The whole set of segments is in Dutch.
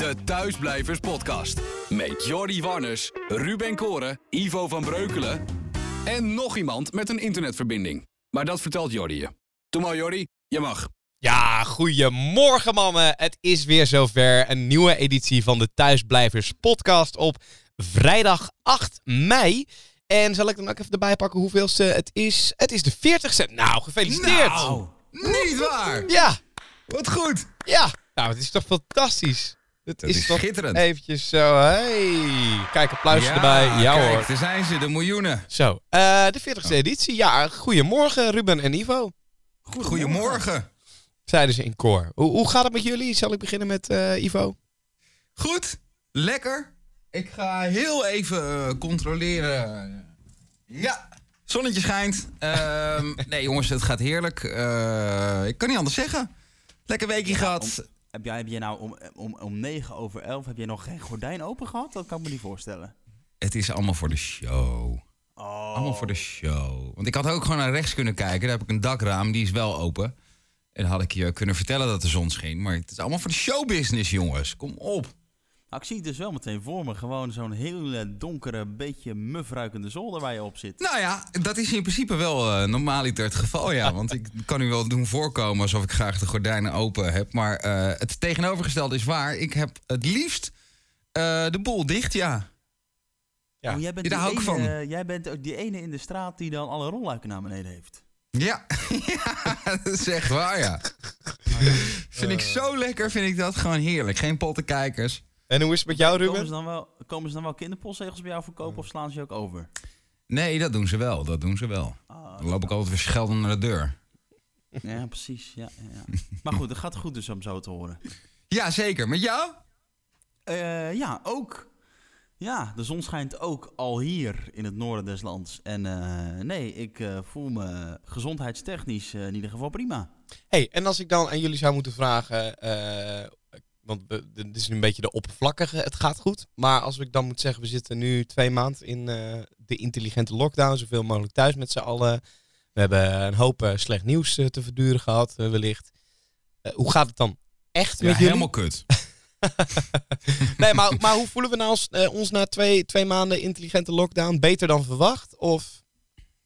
De Thuisblijvers Podcast. Met Jordi Warners, Ruben Koren, Ivo van Breukelen en nog iemand met een internetverbinding. Maar dat vertelt Jordi je. Doe maar Jordi, je mag. Ja, goedemorgen mannen. Het is weer zover. Een nieuwe editie van de Thuisblijvers podcast op vrijdag 8 mei. En zal ik dan ook even erbij pakken hoeveelste het is? Het is de 40ste. Nou, gefeliciteerd. Nou, niet waar. Ja, Wat goed. ja. Nou, het is toch fantastisch. Het is toch schitterend. Eventjes zo, hey. Kijk, applausje erbij. Ja kijk, hoor. daar zijn ze, de miljoenen. Zo, eh, de 40ste editie. Ja, goedemorgen Ruben en Ivo. Goedemorgen. Zeiden ze in koor. Hoe, hoe gaat het met jullie? Zal ik beginnen met eh, Ivo? Goed, lekker. Ik ga heel even eh, controleren. Ja, zonnetje schijnt. Ehm, nee jongens, het gaat heerlijk. Eh, ik kan niet anders zeggen. Lekker weekje gehad. Heb jij, heb jij nou om, om, om 9 over 11 heb jij nog geen gordijn open gehad? Dat kan ik me niet voorstellen. Het is allemaal voor de show. Oh. Allemaal voor de show. Want ik had ook gewoon naar rechts kunnen kijken. Daar heb ik een dakraam, die is wel open. En dan had ik je kunnen vertellen dat de zon scheen. Maar het is allemaal voor de showbusiness, jongens. Kom op. Nou, ik zie het dus wel meteen voor me. Gewoon zo'n hele donkere, beetje mufruikende zolder waar je op zit. Nou ja, dat is in principe wel uh, normaliter het geval, ja. Want ik kan u wel doen voorkomen alsof ik graag de gordijnen open heb. Maar eh, het tegenovergestelde is waar. Ik heb het liefst eh, de boel dicht, ja. Ja. Oh, jij bent Ja, daar die hou ik ene, Jij bent ook die ene in de straat die dan alle rolluiken naar beneden heeft. Ja, ja dat is echt waar, ja. vind ik zo lekker, vind ik dat gewoon heerlijk. Geen pottenkijkers. En hoe is het met jou, Komen ze, Ruben? dan wel, komen ze dan wel kinderpostzegels bij jou verkopen of slaan ze je ook over? Nee, dat doen ze wel, dat doen ze wel. Ah, Dan loop ik altijd weer schelden naar de deur. Ja, precies. Ja, ja. Maar goed, het gaat goed dus om zo te horen. Ja, zeker. Met jou? Eh, ja, ook. Ja, de zon schijnt ook al hier in het noorden des lands. En eh, nee, ik eh, voel me gezondheidstechnisch in ieder geval prima. Hey, en als ik dan aan jullie zou moeten vragen, eh, want dit is nu een beetje de oppervlakkige, het gaat goed. Maar als ik dan moet zeggen, we zitten nu twee maanden in eh, de intelligente lockdown, zoveel mogelijk thuis met z'n allen. We hebben een hoop eh, slecht nieuws eh, te verduren gehad, eh, wellicht. Hoe gaat het dan echt Ja, met jullie? helemaal kut. Nee, maar, maar hoe voelen we nou ons, ons na twee, twee maanden intelligente lockdown? Beter dan verwacht? Of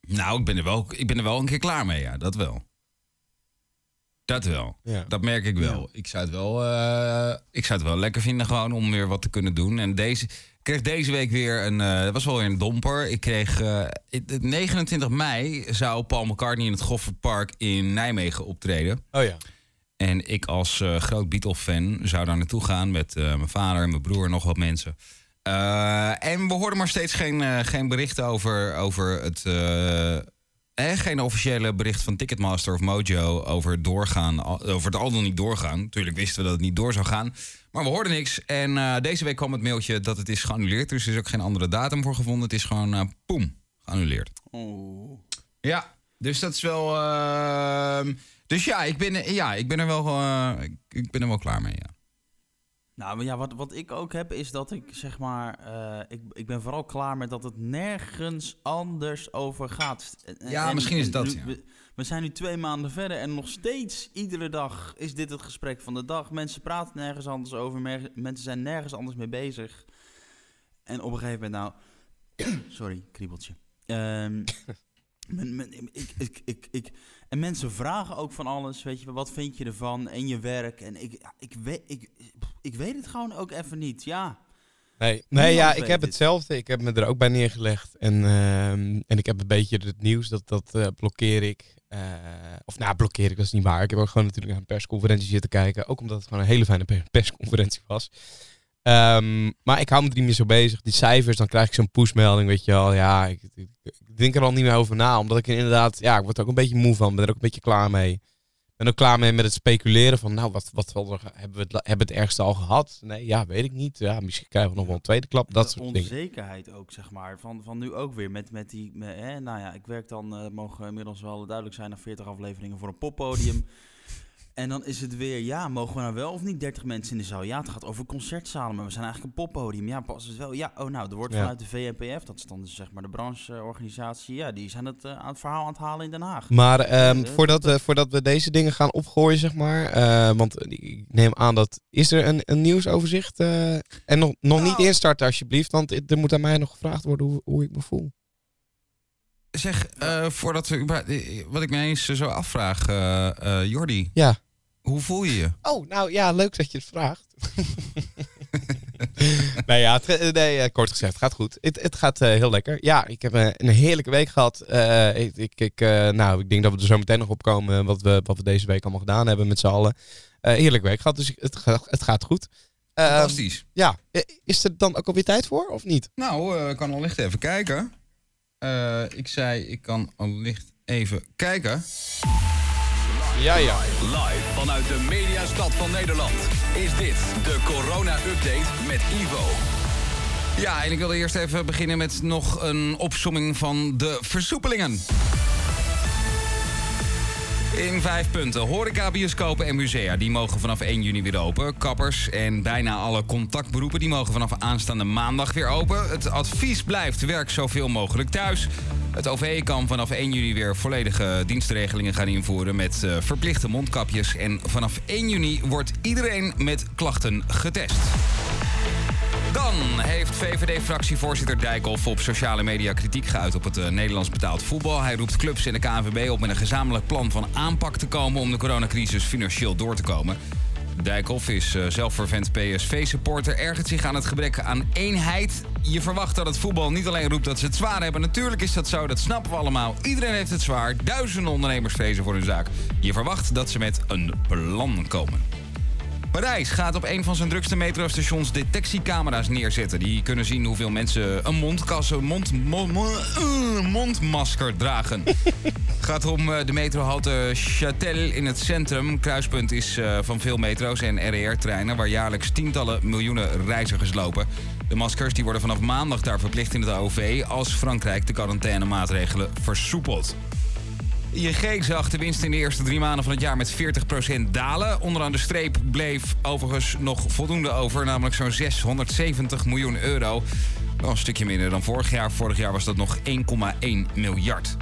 Nou, ik ben, er wel, ik ben er wel een keer klaar mee, ja. Dat wel. Dat wel. Ja. Dat merk ik wel. Ik, zou het wel eh, ik zou het wel lekker vinden gewoon om weer wat te kunnen doen. En deze, ik kreeg deze week weer een... eh, Het was wel weer een domper. Ik kreeg... eh, het- 29 mei zou Paul McCartney in het Goffertpark in Nijmegen optreden. Oh ja. En ik als eh, groot Beatle-fan zou daar naartoe gaan met eh, mijn vader, mijn broer en nog wat mensen. Eh, en we hoorden maar steeds geen, eh, geen berichten over, over het. Eh, eh, geen officiële bericht van Ticketmaster of Mojo over het doorgaan. Over het al dan niet doorgaan. Natuurlijk wisten we dat het niet door zou gaan. Maar we hoorden niks. En eh, deze week kwam het mailtje dat het is geannuleerd. Dus er is ook geen andere datum voor gevonden. Het is gewoon, eh poem, geannuleerd. Oh. Ja, dus dat is wel. ehm, dus ja, ik ben, ja, ik ben er wel. ik- ik ben er wel klaar mee. Ja. Nou, maar ja, wat, wat ik ook heb is dat ik zeg maar, eh, ik, ik ben vooral klaar met dat het nergens anders over gaat. En- Ja, en- misschien is dat, ja. We, we zijn nu twee maanden verder en nog steeds, iedere dag is dit het gesprek van de dag. Mensen praten nergens anders over, mer- mensen zijn nergens anders mee bezig. En op een gegeven moment, nou, sorry, kriebeltje. Ehm, men, men, ik, ik, ik, ik, en mensen vragen ook van alles, weet je, wat vind je ervan en je werk. En ik, ik, weet, ik, ik weet het gewoon ook even niet, ja. Nee, nee ja, ik heb dit. hetzelfde. Ik heb me er ook bij neergelegd. En, ehm, en ik heb een beetje het nieuws, dat, dat eh, blokkeer ik. Eh, of nou, blokkeer ik, dat is niet waar. Ik heb ook gewoon natuurlijk naar een persconferentie zitten kijken. Ook omdat het gewoon een hele fijne per- persconferentie was. Ehm, maar ik hou me er niet meer zo bezig. Die cijfers, dan krijg ik zo'n pushmelding, weet je wel. Ja, ik, ik, ik denk er al niet meer over na. Omdat ik er inderdaad, ja, ik word er ook een beetje moe van. ben er ook een beetje klaar mee. Ik ben ook klaar mee met het speculeren van, nou, wat, wat hebben, we het, hebben we het ergste al gehad? Nee, ja, weet ik niet. Ja, misschien krijgen we nog wel een tweede klap. Dat de soort dingen. onzekerheid ook, zeg maar, van, van nu ook weer met, met die, met, hè, nou ja, ik werk dan, eh mogen inmiddels wel duidelijk zijn, na 40 afleveringen voor een poppodium. En dan is het weer, ja, mogen we nou wel of niet 30 mensen in de zaal? Ja, het gaat over concertzalen, maar we zijn eigenlijk een poppodium. Ja, past het wel? Ja, oh nou, er wordt Ja. vanuit de VNPF, dat is dan dus zeg maar de brancheorganisatie, ja, die zijn het eh, aan het verhaal aan het halen in Den Haag. Maar ehm, Eh, voordat, dat- we, voordat we deze dingen gaan opgooien, zeg maar. eh, want ik neem aan dat. Is er een, een nieuwsoverzicht? eh, en nog, nog niet Nou. instarten, alsjeblieft. Want er moet aan mij nog gevraagd worden hoe, hoe ik me voel. Zeg, eh, voordat we... überhaupt- eh, Wat ik me eens zo afvraag, eh eh, Jordi. Ja. Hoe voel je je? Oh, nou ja, leuk dat je het vraagt. nee, ja, het, eh, nee, eh, kort gezegd, het gaat goed. Het, het gaat eh, heel lekker. Ja, ik heb eh, een heerlijke week gehad. Eh, ik, ik, eh, nou, ik denk dat we er zo meteen nog op komen wat we, wat we deze week allemaal gedaan hebben met z'n allen. Eh heerlijke week gehad, dus het, gaat- het gaat goed. Ehm, Fantastisch. ja, Eh, is er dan ook alweer tijd voor of niet? Nou, eh, ik kan allicht even kijken. Eh, ik zei, ik kan allicht even kijken. Ja, ja. Live vanuit de mediastad van Nederland is dit de corona-update met Ivo. Ja, en ik wilde eerst even beginnen met nog een opsomming van de versoepelingen. In vijf punten. Horeca, bioscopen en musea die mogen vanaf 1 juni weer open. Kappers en bijna alle contactberoepen die mogen vanaf aanstaande maandag weer open. Het advies blijft werk zoveel mogelijk thuis. Het OV kan vanaf 1 juni weer volledige dienstregelingen gaan invoeren met eh, verplichte mondkapjes. En vanaf 1 juni wordt iedereen met klachten getest. Dan heeft VVD-fractievoorzitter Dijkhoff op sociale media kritiek geuit op het eh, Nederlands betaald voetbal. Hij roept clubs en de KNVB op met een gezamenlijk plan van aanpak te komen om de coronacrisis financieel door te komen. Dijkhoff is eh, zelf fervent PSV-supporter, ergert zich aan het gebrek aan eenheid. Je verwacht dat het voetbal niet alleen roept dat ze het zwaar hebben. Natuurlijk is dat zo, dat snappen we allemaal. Iedereen heeft het zwaar. Duizenden ondernemers vrezen voor hun zaak. Je verwacht dat ze met een plan komen. Parijs gaat op een van zijn drukste metrostations detectiecamera's neerzetten. Die kunnen zien hoeveel mensen een mondkassen, mond, mo- mo- eh, mondmasker dragen. Het gaat om eh, de metrohalte Châtel in het centrum. Kruispunt is eh, van veel metro's en RER-treinen... waar jaarlijks tientallen miljoenen reizigers lopen. De maskers die worden vanaf maandag daar verplicht in het AOV... als Frankrijk de quarantainemaatregelen versoepelt. ING zag de winst in de eerste drie maanden van het jaar met 40% dalen. Onderaan de streep bleef overigens nog voldoende over, namelijk zo'n 670 miljoen euro. Een stukje minder dan vorig jaar. Vorig jaar was dat nog 1,1 miljard.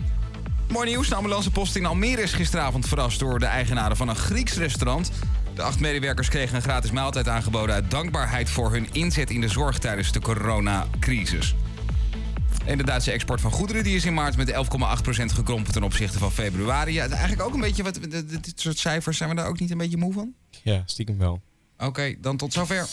Mooi nieuws, de ambulancepost in Almere is gisteravond verrast door de eigenaren van een Grieks restaurant. De acht medewerkers kregen een gratis maaltijd aangeboden uit dankbaarheid voor hun inzet in de zorg tijdens de coronacrisis. En de Duitse export van goederen die is in maart met 11,8% gekrompen ten opzichte van februari. Ja, eigenlijk ook een beetje wat. Dit dit soort cijfers zijn we daar ook niet een beetje moe van? Ja, stiekem wel. Oké, dan tot zover.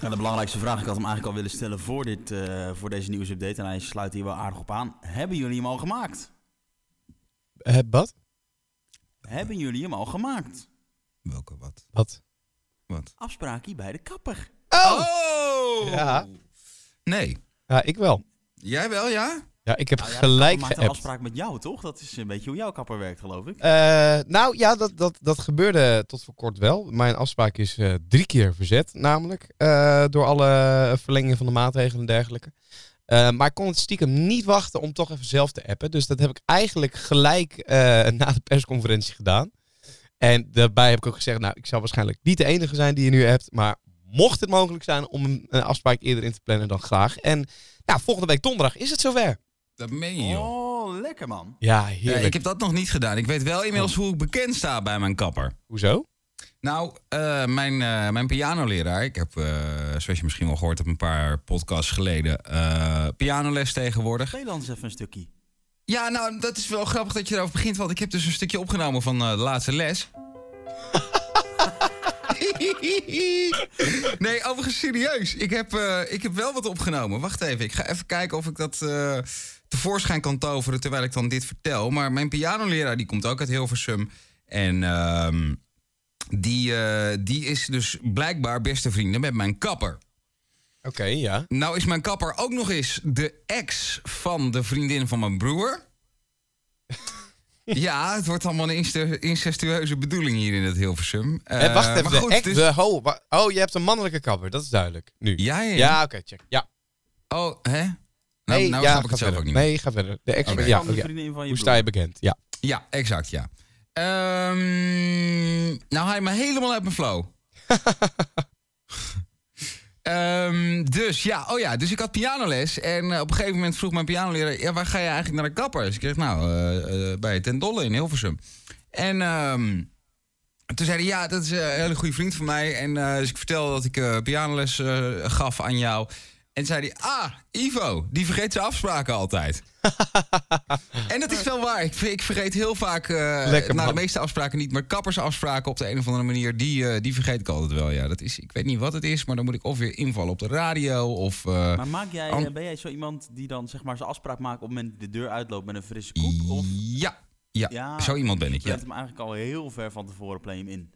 Ja, de belangrijkste vraag, ik had hem eigenlijk al willen stellen voor, dit, eh, voor deze nieuwsupdate. En hij sluit hier wel aardig op aan. Hebben jullie hem al gemaakt? Eh, wat? Hebben jullie hem al gemaakt? Welke wat? Wat? Wat? Afspraakje bij de kapper. Oh! Ja. Nee. Ja, ik wel. Jij wel, ja? Ja, ik heb Nou ja, gelijk maakt een afspraak met jou, toch? Dat is een beetje hoe jouw kapper werkt, geloof ik. Eh, nou ja, dat, dat, dat gebeurde tot voor kort wel. Mijn afspraak is eh, drie keer verzet, namelijk. eh, door alle verlengingen van de maatregelen en dergelijke. Eh, maar ik kon het stiekem niet wachten om toch even zelf te appen. Dus dat heb ik eigenlijk gelijk eh, na de persconferentie gedaan. En daarbij heb ik ook gezegd, nou, ik zal waarschijnlijk niet de enige zijn die je nu hebt. Maar mocht het mogelijk zijn om een, een afspraak eerder in te plannen, dan graag. En nou, volgende week donderdag is het zover. Dat meen je, joh. Oh, lekker man. Ja, Ja, heerlijk. ik heb dat nog niet gedaan. Ik weet wel inmiddels hoe ik bekend sta bij mijn kapper. Hoezo? Nou, eh, mijn, eh, mijn pianoleraar, ik heb, eh, zoals je misschien wel gehoord hebt, een paar podcasts geleden, eh pianoles tegenwoordig. Speel even een stukje. Ja, nou, dat is wel grappig dat je erover begint, want ik heb dus een stukje opgenomen van eh, de laatste les. nee, overigens serieus. Ik heb, eh, ik heb wel wat opgenomen. Wacht even, ik ga even kijken of ik dat eh, tevoorschijn kan toveren terwijl ik dan dit vertel. Maar mijn pianoleraar, die komt ook uit Hilversum. En ehm, die, die is dus blijkbaar beste vrienden met mijn kapper. Oké, ja. Nou is mijn kapper ook nog eens de ex van de vriendin van mijn broer. ja, het wordt allemaal een inste- incestueuze bedoeling hier in het Hilversum. Eh, wacht even, maar de goed, ex- dus- de ho, wa- oh, je hebt een mannelijke kapper, dat is duidelijk. Nu. Ja, ja, ja. Ja, oké, check. Ja. Oh, hè? Nou, nee, nou ja, snap ik het zelf verder. ook niet meer. Nee, ga verder. De ex ja, Van de vriendin van je Hoe sta je bekend? Ja. Ja, exact, ja. Ehm, nou, hij me helemaal uit mijn flow. Ehm, dus ja, oh ja, dus ik had pianoles. En eh, op een gegeven moment vroeg mijn pianoleraar... Ja, waar ga je eigenlijk naar de kapper? Dus ik kreeg, nou, eh, eh, bij Ten Dolle in Hilversum. En ehm, toen zei hij, ja, dat is een hele goede vriend van mij. En dus ik vertelde dat ik pianoles gaf aan jou. En zei hij, ah, Ivo, die vergeet zijn afspraken altijd. en dat is wel waar. Ik, ik vergeet heel vaak, eh Lekker, nou, de meeste afspraken niet, maar kappersafspraken op de een of andere manier, die, eh, die vergeet ik altijd wel. Ja, dat is, ik weet niet wat het is, maar dan moet ik of weer invallen op de radio of... eh, Maar maak jij, ben jij zo iemand die dan zeg maar zijn afspraak maakt op het moment dat de deur uitloopt met een frisse koep? Of ja, ja, ja, zo iemand ben ik, je ja. bent hem eigenlijk al heel ver van tevoren play hem in.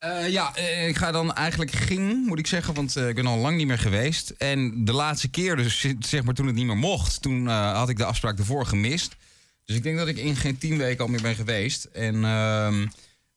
Eh, ja, eh, ik ga dan eigenlijk ging, moet ik zeggen, want eh, ik ben al lang niet meer geweest. En de laatste keer, dus zeg maar toen het niet meer mocht, toen eh, had ik de afspraak ervoor gemist. Dus ik denk dat ik in geen tien weken al meer ben geweest. En ehm,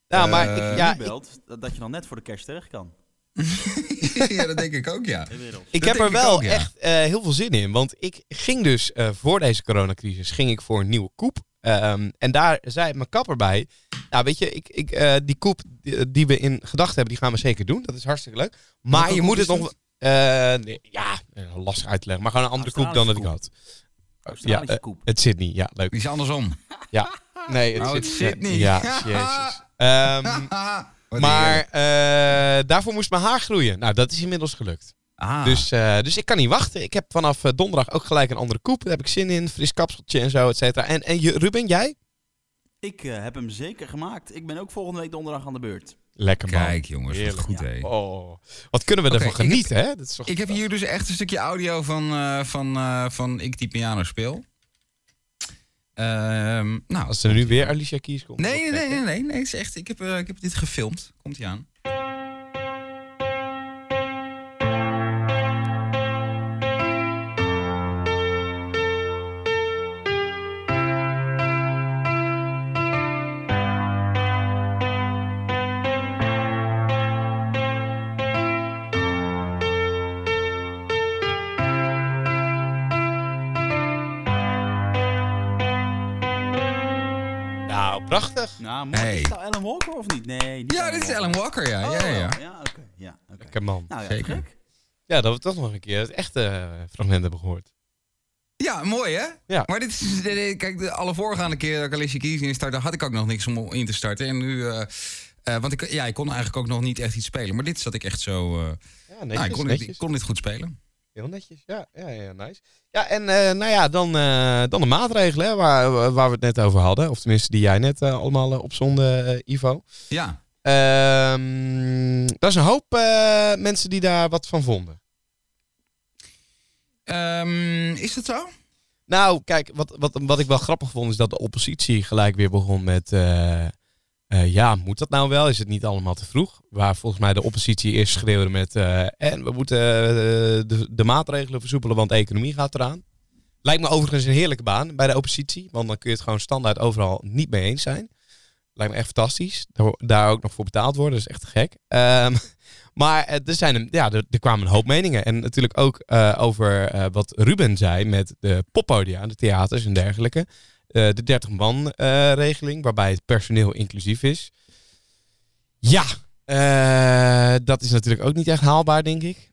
Nou, maar ik, Ja, belt dat, dat je dan net voor de kerst terecht kan. ja, dat denk ik ook, ja. Inmiddels. Ik Dat heb er wel ook, ja. echt eh, heel veel zin in. Want ik ging dus eh, voor deze coronacrisis ging ik voor een nieuwe koep. Ehm, en daar zei mijn kapper bij. Nou, weet je, ik, ik, eh, die koep die, die we in gedachten hebben, die gaan we zeker doen. Dat is hartstikke leuk. Maar je moet het nog. eh, nee, ja, eh, lastig uit te leggen. Maar gewoon een andere koep dan dat ik had. Ja, eh, koep. het Sydney, ja, leuk. Die is andersom. Ja, nee, Oh, het Sydney. Sydney. Ja, jezus. Ehm, maar eh, daarvoor moest mijn haar groeien. Nou, dat is inmiddels gelukt. Ah. Dus, eh, dus ik kan niet wachten. Ik heb vanaf eh, donderdag ook gelijk een andere koep. Daar heb ik zin in. Fris kapseltje en zo, et cetera. En, en je, Ruben, jij? Ik eh, heb hem zeker gemaakt. Ik ben ook volgende week donderdag aan de beurt. Lekker man. Kijk jongens, wat Heerlijk. goed hé. Oh, wat kunnen we ervan heb- genieten, hè? Dat is Ik heb hier dus echt een stukje audio van, eh, van, eh, van ik die piano speel. Ehm, nou, Als er nu weer Alicia Keys komt. Nee, nee, nee, nee, nee, nee. Het is echt, ik, heb, eh, ik heb dit gefilmd. Komt ie aan. Nou, mooi. Hey. Is dat Alan Walker of niet? Nee, niet Ja, dit is Alan Walker, ja. Oh, ja, ja. wel. Ja, oké. Ja, oké. Lekker man. Nou ja, Zeker. gek. Ja, dat we toch nog een keer het echte eh, fragment hebben gehoord. Ja, mooi hè? Ja. Maar dit is, kijk, de, alle voorgaande keer dat ik Alicia Keys instartte, had ik ook nog niks om in te starten. En nu, eh, eh, want ik, ja, ik kon eigenlijk ook nog niet echt iets spelen. Maar dit zat ik echt zo, eh, Ja, nou, netjes, ik, kon, ik kon dit goed spelen. Heel netjes, ja, ja, ja, nice. Ja, en eh, nou ja, dan, eh, dan de maatregelen hè, waar, waar we het net over hadden. Of tenminste, die jij net eh, allemaal opzonde, Ivo. Ja. Ehm dat is een hoop mensen die daar wat van vonden. Ehm, is dat zo? Nou, kijk, wat, wat, wat ik wel grappig vond is dat de oppositie gelijk weer begon met... eh, ja, moet dat nou wel? Is het niet allemaal te vroeg? Waar volgens mij de oppositie eerst schreeuwde met... eh, en we moeten eh, de, de maatregelen versoepelen, want de economie gaat eraan. Lijkt me overigens een heerlijke baan bij de oppositie. Want dan kun je het gewoon standaard overal niet mee eens zijn. Lijkt me echt fantastisch. Daar, daar ook nog voor betaald worden. Dat is echt gek. Ehm, maar er, zijn, een- ja, er, er kwamen een hoop meningen. En natuurlijk ook over wat Ruben zei met de poppodia, de theaters en dergelijke. Eh, de 30-man-regeling, waarbij het personeel inclusief is. Ja, eh, dat is natuurlijk ook niet echt haalbaar, denk ik.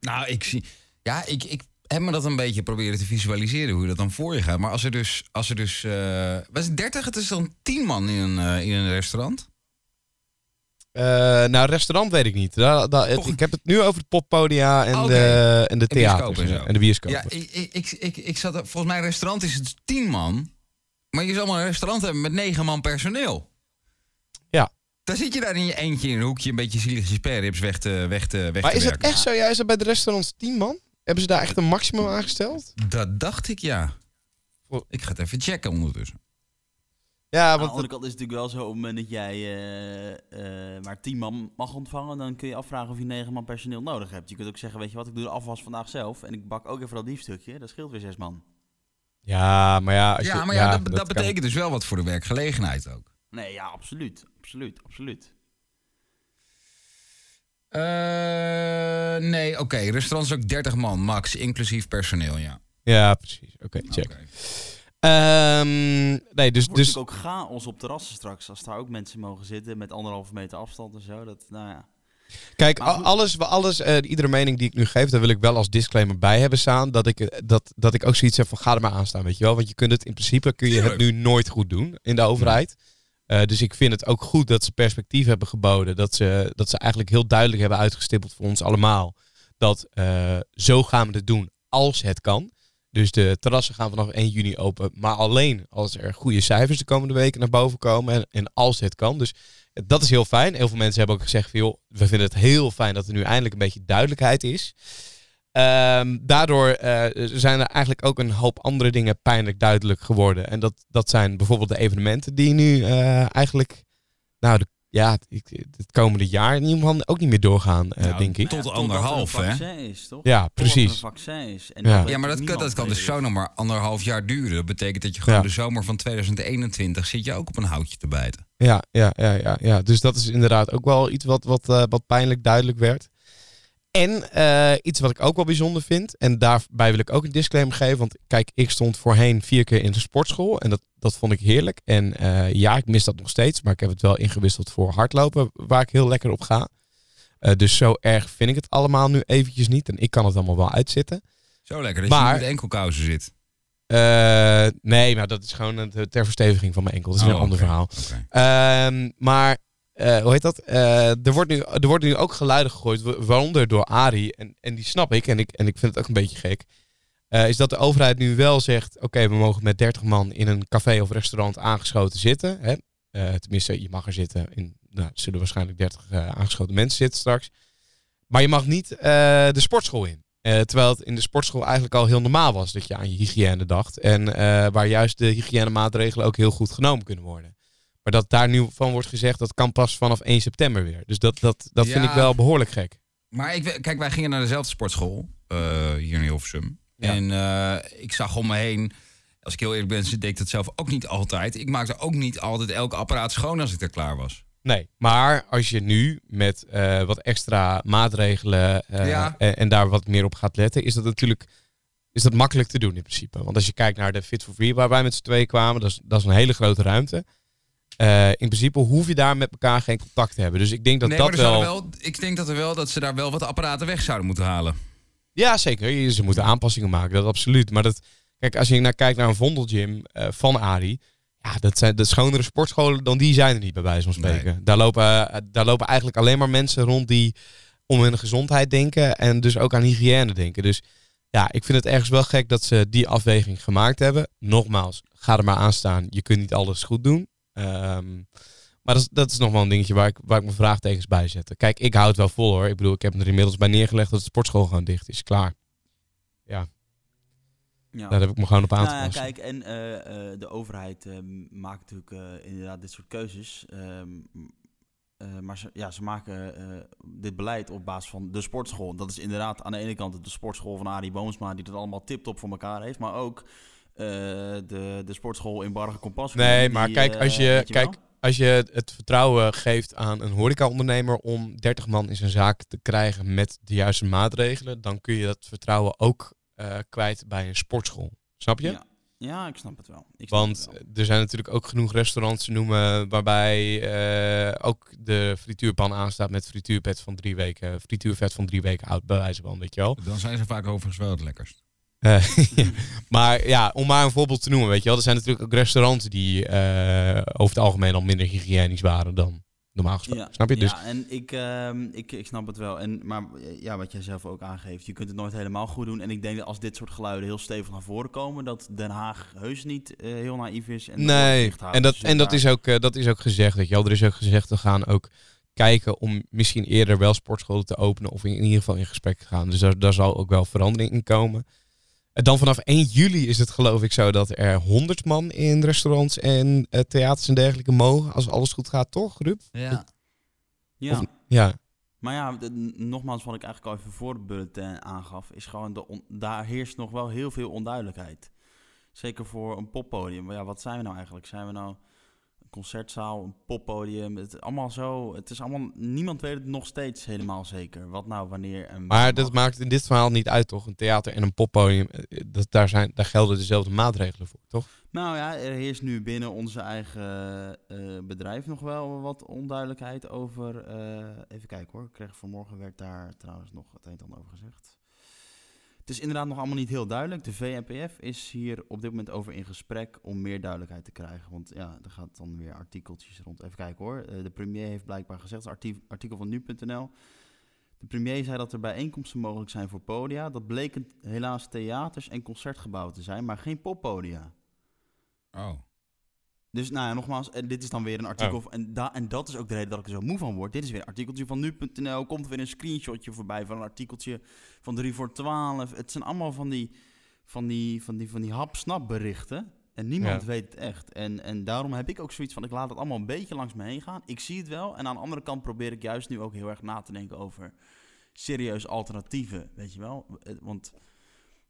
Nou, ik zie. Ja, ik, ik heb me dat een beetje proberen te visualiseren hoe dat dan voor je gaat. Maar als er dus. Als er dus eh, was het 30? Het is dan 10 man in een, eh, in een restaurant. Eh, nou, restaurant weet ik niet. Ik heb het nu over het poppodia en, Oké. de, en de theaters en en, de bioscoop. Ja, ik, ik, ik, ik, zat er, volgens mij, restaurant is het 10 man. Maar je zal maar een restaurant hebben met 9 man personeel. Ja. Dan zit je daar in je eentje in een hoekje een beetje zielig je spareribs weg te, weg te, weg maar te is het echt zo? Ja, is dat bij de restaurants 10 man? Hebben ze daar echt een maximum aangesteld? Dat dacht ik, ja. Ik ga het even checken ondertussen. Ja, Aan de want andere kant is het natuurlijk wel zo, op het moment dat jij eh, eh, maar 10 man mag ontvangen, dan kun je afvragen of je 9 man personeel nodig hebt. Je kunt ook zeggen, weet je wat, ik doe de afwas vandaag zelf en ik bak ook even dat biefstukje. Dat scheelt weer 6 man. Ja, maar ja. Als Ja, maar ja, dat, dat betekent dus wel wat voor de werkgelegenheid ook. Nee, ja, absoluut. Absoluut, absoluut. Eh, nee, oké. Restaurant is ook 30 man, max, inclusief personeel, ja. Ja, precies. Oké, check. Oké. Ehm, nee, dus, dus ook chaos op terrassen straks. Als daar ook mensen mogen zitten met anderhalve meter afstand en zo. Dat, nou ja. Kijk, alles, alles eh, iedere mening die ik nu geef, daar wil ik wel als disclaimer bij hebben staan. Dat ik, eh, dat, dat ik ook zoiets heb van ga er maar aan staan, weet je wel. Want je kunt het in principe kun je het nu nooit goed doen in de overheid. Eh, dus ik vind het ook goed dat ze perspectief hebben geboden. Dat ze, dat ze eigenlijk heel duidelijk hebben uitgestippeld voor ons allemaal. Dat zo gaan we het doen als het kan. Dus de terrassen gaan vanaf 1 juni open. Maar alleen als er goede cijfers de komende weken naar boven komen. En, en als het kan. Dus dat is heel fijn. Heel veel mensen hebben ook gezegd joh, we vinden het heel fijn dat er nu eindelijk een beetje duidelijkheid is. Ehm, daardoor eh, zijn er eigenlijk ook een hoop andere dingen pijnlijk duidelijk geworden. En dat, dat zijn bijvoorbeeld de evenementen die nu eh, eigenlijk, nou de, ja, ik- het komende jaar in ieder geval ook niet meer doorgaan, eh, Nou, denk ik. Tot anderhalf, er hè? vaccin is, toch? Ja, precies. een vaccin is. En Ja. maar dat, kan- dat kan dus zo nog maar anderhalf jaar duren. Dat betekent dat je gewoon Ja. de zomer van 2021 zit je ook op een houtje te bijten. Ja, ja, ja, ja, ja. Dus dat is inderdaad ook wel iets wat, wat, eh, wat pijnlijk duidelijk werd. En eh, iets wat ik ook wel bijzonder vind, en daarbij wil ik ook een disclaimer geven, want kijk, ik stond voorheen vier keer in de sportschool en dat, dat vond ik heerlijk. En eh, ja, ik mis dat nog steeds, maar ik heb het wel ingewisseld voor hardlopen, waar ik heel lekker op ga. Eh, dus zo erg vind ik het allemaal nu eventjes niet en ik kan het allemaal wel uitzitten. Zo lekker dat Maar- je met enkelkousen zit. Nee, maar dat is gewoon ter versteviging van mijn enkel. Dat is Oh, een ander oké. verhaal. Ehm, maar eh, hoe heet dat? Eh, er, wordt nu, er wordt nu ook geluiden gegooid, wa- waaronder door Ari. En, en die snap ik en, ik. en ik vind het ook een beetje gek. Eh, is dat de overheid nu wel zegt: oké, we mogen met 30 man in een café of restaurant aangeschoten zitten. Hè? Tenminste, je mag er zitten. In, nou, er zullen waarschijnlijk 30 eh, aangeschoten mensen zitten straks. Maar je mag niet de sportschool in. Terwijl het in de sportschool eigenlijk al heel normaal was dat je aan je hygiëne dacht. En waar juist de hygiënemaatregelen ook heel goed genomen kunnen worden. Maar dat daar nu van wordt gezegd, dat kan pas vanaf 1 september weer. Dus dat, dat, dat vind ik wel behoorlijk gek. Maar ik, kijk, wij gingen naar dezelfde sportschool eh, hier in Hilversum. Ja. En eh, ik zag om me heen, als ik heel eerlijk ben, deed ik dat zelf ook niet altijd. Ik maakte ook niet altijd elk apparaat schoon als ik er klaar was. Nee, maar als je nu met eh, wat extra maatregelen Ja. en, en daar wat meer op gaat letten, is dat natuurlijk is dat makkelijk te doen in principe. Want als je kijkt naar de Fit for Free waar wij met z'n tweeën kwamen, dat is, dat is een hele grote ruimte. Eh, in principe hoef je daar met elkaar geen contact te hebben. Dus ik denk dat nee, dat maar wel... Ik denk dat, er wel, dat ze daar wel wat apparaten weg zouden moeten halen. Ja, zeker. Ze moeten aanpassingen maken, dat absoluut. Maar dat, kijk, als je naar kijkt naar een vondelgym eh, van Ari, ja, dat zijn de schonere sportscholen dan die zijn er niet bij wijze van spreken. Daar, lopen, eh, daar lopen eigenlijk alleen maar mensen rond die om hun gezondheid denken en dus ook aan hygiëne denken. Dus ja, ik vind het ergens wel gek dat ze die afweging gemaakt hebben. Nogmaals, ga er maar aan staan. Je kunt niet alles goed doen. Ehm, maar dat is, dat is nog wel een dingetje waar ik, waar ik mijn vraagtekens bij zet. Kijk, ik hou het wel vol hoor. Ik bedoel, ik heb er inmiddels bij neergelegd dat de sportschool gewoon dicht is. Klaar. Ja. Daar heb ik me gewoon op aan te Nou ja, passen. kijk, en eh, eh, de overheid eh, maakt natuurlijk inderdaad dit soort keuzes. Ehm, eh, maar ze, ja, ze maken dit beleid op basis van de sportschool. Dat is inderdaad aan de ene kant de sportschool van Arie Boomsma, die dat allemaal tip-top voor elkaar heeft. Maar ook de, de sportschool in Barge Kompas. Nee, die, maar kijk, eh, als je, wel? kijk, als je het vertrouwen geeft aan een horecaondernemer om 30 man in zijn zaak te krijgen met de juiste maatregelen, dan kun je dat vertrouwen ook eh, kwijt bij een sportschool. Snap je? Ja. Ja, ik snap het wel. Ik Want het wel. er zijn natuurlijk ook genoeg restaurants te noemen waarbij eh, ook de frituurpan aanstaat met frituurvet van drie weken, frituurvet van drie weken oud, bij wijze van, weet je wel. Dan zijn ze vaak overigens wel het lekkerst. Eh, ja. Maar ja, om maar een voorbeeld te noemen, weet je wel. Er zijn natuurlijk ook restaurants die eh, over het algemeen al minder hygiënisch waren dan normaal gesproken. Snap je? Dus Ja, en ik, ehm, ik, ik snap het wel. En, maar eh, ja, wat jij zelf ook aangeeft, je kunt het nooit helemaal goed doen. En ik denk dat als dit soort geluiden heel stevig naar voren komen, dat Den Haag heus niet heel naïef is. En nee, en dat, en dat, is ook, eh, dat is ook gezegd, weet je wel. Er is ook gezegd, we gaan ook kijken om misschien eerder wel sportscholen te openen of in, in ieder geval in gesprek te gaan. Dus daar, daar zal ook wel verandering in komen. En dan vanaf 1 juli is het geloof ik zo dat er 100 man in restaurants en eh, theaters en dergelijke mogen, als alles goed gaat, toch, Rup? Ja. Ja. Of- Ja, Maar ja, de- nogmaals, wat ik eigenlijk al even voor de bulletin aangaf, is gewoon, de on- daar heerst nog wel heel veel onduidelijkheid. Zeker voor een poppodium. Maar ja, wat zijn we nou eigenlijk? Zijn we nou concertzaal, een poppodium. Het is allemaal zo. Het is allemaal. Niemand weet het nog steeds helemaal zeker. Wat nou, wanneer en. Maar dat maakt in dit verhaal niet uit, toch? Een theater en een poppodium, eh, dat, daar, zijn, daar gelden dezelfde maatregelen voor, toch? Nou ja, er heerst nu binnen onze eigen eh, bedrijf nog wel wat onduidelijkheid over. eh, even kijken hoor. Ik kreeg vanmorgen werd daar trouwens nog het een en ander over gezegd. Het is inderdaad nog allemaal niet heel duidelijk. De VNPF is hier op dit moment over in gesprek om meer duidelijkheid te krijgen. Want ja, er gaat dan weer artikeltjes rond. Even kijken hoor. Eh, de premier heeft blijkbaar gezegd, artikel van nu.nl. De premier zei dat er bijeenkomsten mogelijk zijn voor podia. Dat bleken helaas theaters en concertgebouwen te zijn, maar geen poppodia. Oh. Dus nou ja, nogmaals, en dit is dan weer een artikel. van- En, da en dat is ook de reden dat ik er zo moe van word. Dit is weer een artikeltje van nu.nl. Komt er weer een screenshotje voorbij van een artikeltje van 3 voor 12. Het zijn allemaal van die, van die, van die, van die hap-snap berichten. En niemand Ja. weet het echt. En, en daarom heb ik ook zoiets van, ik laat het allemaal een beetje langs me heen gaan. Ik zie het wel. En aan de andere kant probeer ik juist nu ook heel erg na te denken over serieus alternatieven. Weet je wel? Eh, Want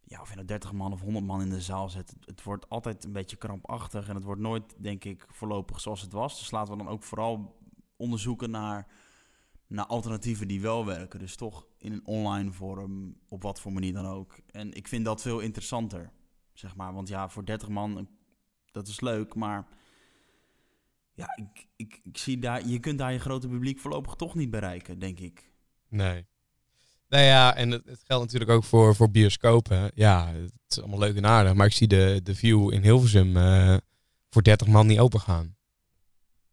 ja, of je nou 30 man of 100 man in de zaal zet, het, wordt altijd een beetje krampachtig en het wordt nooit, denk ik, voorlopig zoals het was. Dus laten we dan ook vooral onderzoeken naar, naar alternatieven die wel werken. Dus toch in een online vorm, op wat voor manier dan ook. En ik vind dat veel interessanter, zeg maar. Want ja, voor 30 man, dat is leuk, maar ja, ik, ik, ik zie daar, je kunt daar je grote publiek voorlopig toch niet bereiken, denk ik. Nee. Nou ja, en het, het geldt natuurlijk ook voor, voor bioscopen. Ja, het is allemaal leuk en aardig. Maar ik zie de, de view in Hilversum eh, voor 30 man niet open gaan.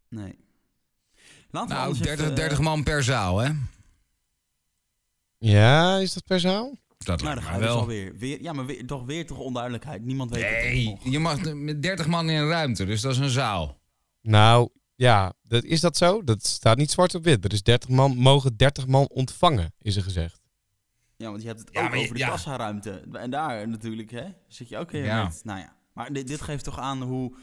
Nee. Laten Nou, anders 30, even, eh, 30 man per zaal, hè? Ja, is dat per zaal? Dat Nou, dan mij ga je dus wel. alweer. Weer, ja, maar weer, toch weer toch onduidelijkheid. Niemand weet het Nee, nog. je mag met 30 man in een ruimte, dus dat is een zaal. Nou, ja, dat, is dat zo? Dat staat niet zwart op wit. Er is 30 man, mogen 30 man ontvangen, is er gezegd. Ja, want je hebt het Ja, ook je- over de kassaruimte. En daar natuurlijk, hè, zit je ook met... Nou ja, maar dit, dit geeft toch aan hoe,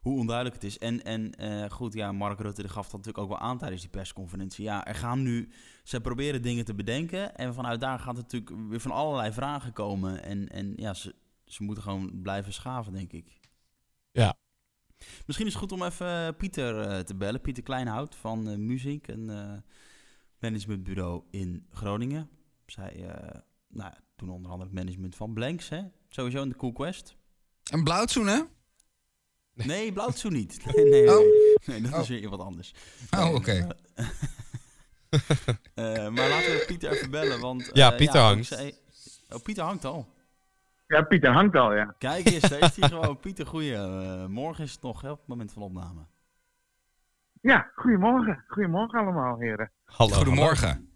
hoe onduidelijk het is. En, en eh, goed, ja, Mark Rutte die gaf dat natuurlijk ook wel aan tijdens die persconferentie. Ja, er gaan nu... Ze proberen dingen te bedenken. En vanuit daar gaat natuurlijk weer van allerlei vragen komen. En, en ja, ze, ze moeten gewoon blijven schaven, denk ik. Ja. Misschien is het goed om even Pieter eh, te bellen. Pieter Kleinhout van eh, Muziek, een eh, managementbureau in Groningen. Zij eh, nou, ja, doen onder andere het management van Blanks, hè? Sowieso in de Cool Quest. Een blauwtsoen, hè? Nee, Blauwtsoe niet. Nee, nee, nee. Oh. nee dat Oh. is weer wat anders. Oh, oké. Eh, maar laten we Pieter even bellen, want... Ja, eh, Pieter hangt. Oh, Pieter hangt al. Ja, Pieter hangt al, ja. Kijk eens, daar is hij gewoon. Pieter, goeie. morgen is het nog, hè, op het moment van opname. Ja, goedemorgen. Goedemorgen allemaal, heren. Hallo. Goedemorgen.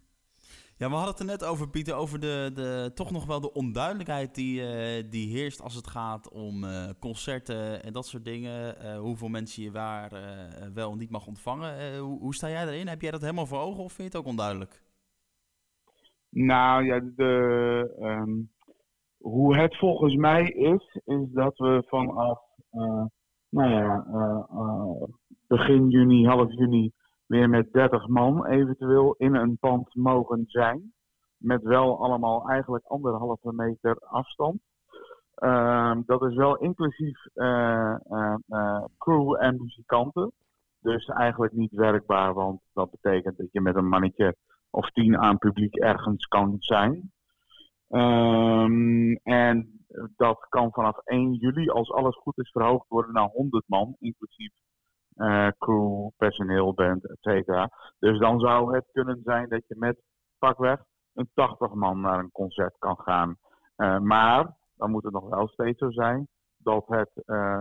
Ja, we hadden het er net over, Pieter, over de, de, toch nog wel de onduidelijkheid die, eh, die heerst als het gaat om eh, concerten en dat soort dingen. Eh, hoeveel mensen je waar wel en niet mag ontvangen. Hoe, hoe sta jij erin? Heb jij dat helemaal voor ogen of vind je het ook onduidelijk? Nou ja, de, ehm, hoe het volgens mij is, is dat we vanaf nou ja, begin juni, half juni, weer met 30 man eventueel in een pand mogen zijn. Met wel allemaal eigenlijk anderhalve meter afstand. Ehm, dat is wel inclusief eh, crew en muzikanten. Dus eigenlijk niet werkbaar, want dat betekent dat je met een mannetje of tien aan publiek ergens kan zijn. Ehm, en dat kan vanaf 1 juli, als alles goed is, verhoogd worden naar 100 man, inclusief eh, crew, personeel, band, et cetera. Dus dan zou het kunnen zijn dat je met pakweg een 80 man naar een concert kan gaan. Eh, maar dan moet het nog wel steeds zo zijn dat, het, eh,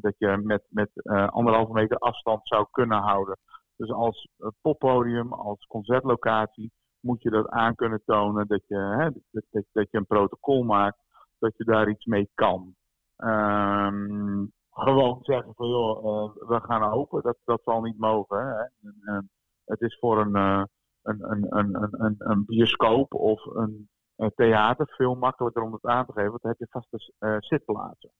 dat je met, met anderhalve meter afstand zou kunnen houden. Dus als poppodium, als concertlocatie, moet je dat aan kunnen tonen dat je, hè, dat, dat, dat je een protocol maakt, dat je daar iets mee kan. Ehm, gewoon zeggen van joh, eh, we gaan open, dat, dat zal niet mogen. Hè. En, en het is voor een, eh, een, een, een, een, een, een bioscoop of een, een theater veel makkelijker om het aan te geven, want dan heb je vaste eh, zitplaatsen.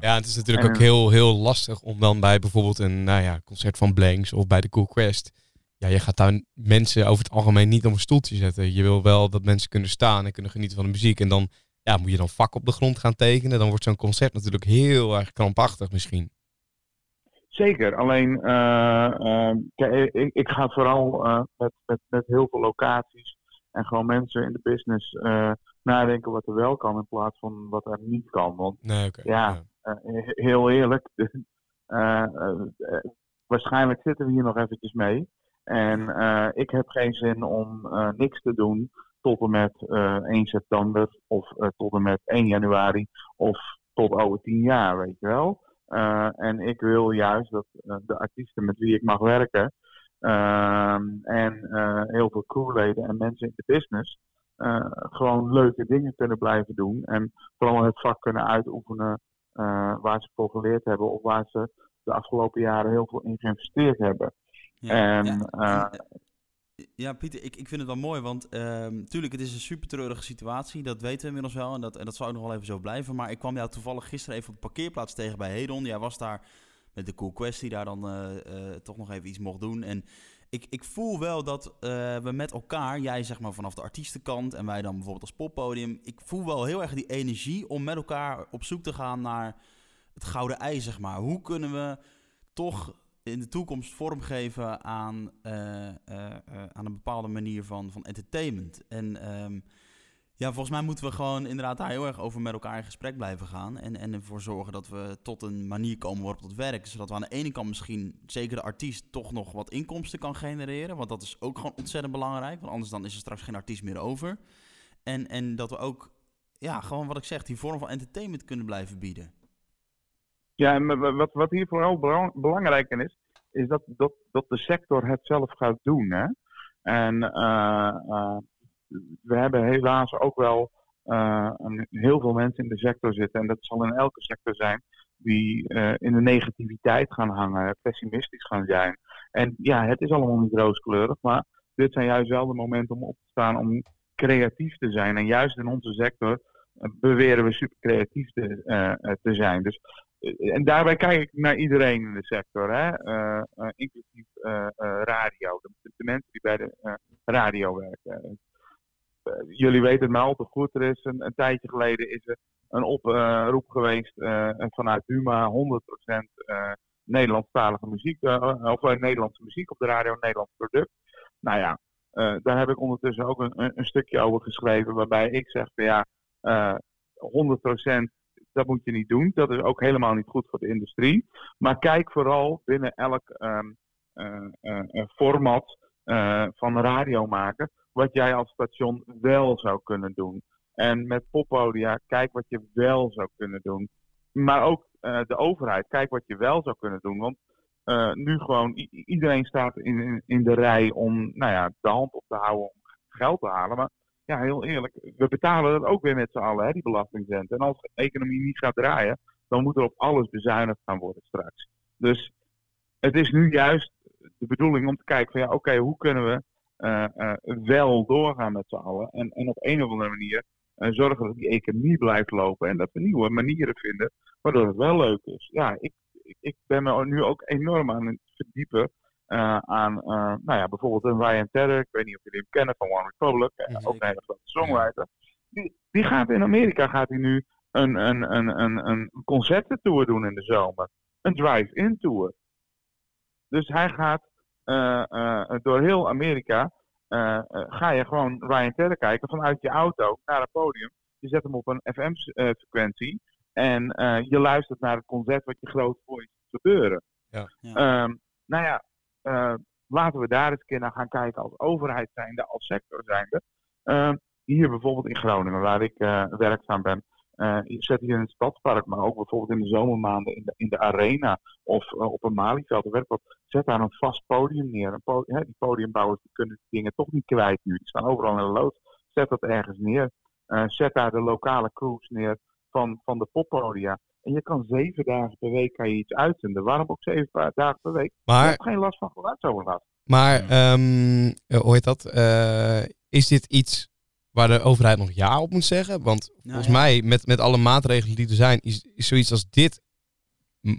Ja, het is natuurlijk En, ook heel, heel lastig om dan bij bijvoorbeeld een nou ja, concert van Blanks of bij de Cool Quest. Ja, je gaat daar mensen over het algemeen niet op een stoeltje zetten. Je wil wel dat mensen kunnen staan en kunnen genieten van de muziek. En dan ja, moet je dan vak op de grond gaan tekenen. Dan wordt zo'n concert natuurlijk heel erg krampachtig misschien. Zeker, alleen uh, ik, ik, ga vooral uh, met, met, met heel veel locaties en gewoon mensen in de business nadenken wat er wel kan in plaats van wat er niet kan. Want nee, okay. ja, ja. heel eerlijk, waarschijnlijk zitten we hier nog eventjes mee. En ik heb geen zin om niks te doen tot en met 1 september of tot en met 1 januari of tot over 10 jaar, weet je wel. Uh, en ik wil juist dat de artiesten met wie ik mag werken uh, en heel veel crewleden en mensen in de business gewoon leuke dingen kunnen blijven doen. En vooral het vak kunnen uitoefenen waar ze voor geleerd hebben of waar ze de afgelopen jaren heel veel in geïnvesteerd hebben. Ja, en, ja. Ja, Pieter, ik, ik vind het wel mooi, want natuurlijk, ehm, het is een super treurige situatie. Dat weten we inmiddels wel en dat, en dat zou ook nog wel even zo blijven. Maar ik kwam jou toevallig gisteren even op de parkeerplaats tegen bij Hedon. Jij was daar met de Cool Quest die daar dan uh, uh, toch nog even iets mocht doen. En ik, ik voel wel dat uh, we met elkaar, jij zeg maar vanaf de artiestenkant en wij dan bijvoorbeeld als poppodium. Ik voel wel heel erg die energie om met elkaar op zoek te gaan naar het gouden ei, zeg maar. Hoe kunnen we toch in de toekomst vormgeven aan, uh, aan een bepaalde manier van, van entertainment. En um, ja, volgens mij moeten we gewoon inderdaad daar heel erg over met elkaar in gesprek blijven gaan. En, en ervoor zorgen dat we tot een manier komen waarop het werkt. Zodat we aan de ene kant misschien, zeker de artiest, toch nog wat inkomsten kan genereren. Want dat is ook gewoon ontzettend belangrijk. Want anders dan is er straks geen artiest meer over. En, en dat we ook, ja, gewoon wat ik zeg, die vorm van entertainment kunnen blijven bieden. Ja, en wat, wat hier vooral belangrijk in is, is dat, dat, dat de sector het zelf gaat doen. Hè? En uh, uh, we hebben helaas ook wel uh, een, heel veel mensen in de sector zitten, en dat zal in elke sector zijn, die in de negativiteit gaan hangen, pessimistisch gaan zijn. En ja, het is allemaal niet rooskleurig, maar dit zijn juist wel de momenten om op te staan om creatief te zijn. En juist in onze sector beweren we super creatief te, te zijn. Dus eh, en daarbij kijk ik naar iedereen in de sector, hè? Uh, uh, inclusief radio, de, de, mensen die bij de radio werken. jullie weten het maar al te goed, er is een, een tijdje geleden is er een oproep geweest vanuit Duma, 100% Nederlandstalige muziek, of Nederlandse muziek op de radio, een Nederlands product. Nou ja, daar heb ik ondertussen ook een, een, stukje over geschreven, waarbij ik zeg van ja, 100% dat moet je niet doen. Dat is ook helemaal niet goed voor de industrie. Maar kijk vooral binnen elk um, uh, uh, format uh, van radio maken. Wat jij als station wel zou kunnen doen. En met poppodia, kijk wat je wel zou kunnen doen. Maar ook de overheid, kijk wat je wel zou kunnen doen. Want nu gewoon, iedereen staat in, in, in, de rij om nou ja, de hand op te houden om geld te halen. Maar ja, heel eerlijk, we betalen dat ook weer met z'n allen, hè, die belastingcent. En als de economie niet gaat draaien, dan moet er op alles bezuinigd gaan worden straks. Dus het is nu juist de bedoeling om te kijken van ja, oké, hoe kunnen we uh, uh, wel doorgaan met z'n allen. En, en op een of andere manier uh, zorgen dat die economie blijft lopen. En dat we nieuwe manieren vinden waardoor het wel leuk is. Ja, ik, ik ben me nu ook enorm aan het verdiepen uh, aan uh, nou ja, bijvoorbeeld een Ryan Tedder. Ik weet niet of jullie hem kennen van One Republic. Uh, ook een hele grote songwriter. Die, die gaat in Amerika gaat hij nu een, een, een, een, een concertentour doen in de zomer. Een drive-in tour. Dus hij gaat door heel Amerika. ga je gewoon Ryan Tedder kijken vanuit je auto naar het podium. Je zet hem op een FM-frequentie. En je luistert naar het concert wat je groot voor je gebeuren. Ja. ja. Um, nou ja, uh, laten we daar eens een keer naar gaan kijken als overheid zijnde, als sector zijnde. Uh, hier bijvoorbeeld in Groningen, waar ik uh, werkzaam ben, zet hier in het stadspark, maar ook bijvoorbeeld in de zomermaanden in de, in de arena of op een Malieveld, zet daar een vast podium neer. Een podium, hè, die podiumbouwers die kunnen die dingen toch niet kwijt nu, die staan overal in de lood. Zet dat ergens neer. zet daar de lokale crews neer van, van de poppodia. En je kan zeven dagen per week kan je iets uitzenden. Waarom ook zeven dagen per week? Maar, je hebt geen last van geluidsoverlast. Maar, um, hoe heet dat? Uh, is dit iets waar de overheid nog ja op moet zeggen? Want nou, volgens ja. mij, met, met alle maatregelen die er zijn, is, is zoiets als dit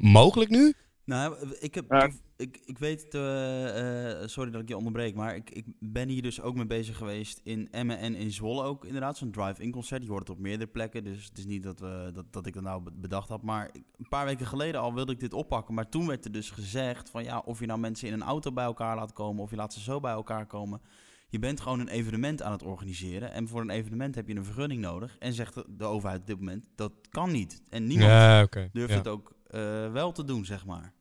mogelijk nu? Nou, ik heb... Uh, ik, ik weet, eh, sorry dat ik je onderbreek, maar ik, ik ben hier dus ook mee bezig geweest in Emmen en in Zwolle ook inderdaad. Zo'n drive-in concert, je hoort het op meerdere plekken, dus het is niet dat, we, dat, dat ik dat nou be- bedacht had. Maar een paar weken geleden al wilde ik dit oppakken, maar toen werd er dus gezegd van ja, of je nou mensen in een auto bij elkaar laat komen of je laat ze zo bij elkaar komen. Je bent gewoon een evenement aan het organiseren en voor een evenement heb je een vergunning nodig. En zegt de, overheid op dit moment, dat kan niet. En niemand Ja, durft Ja. het ook eh, wel te doen, zeg maar.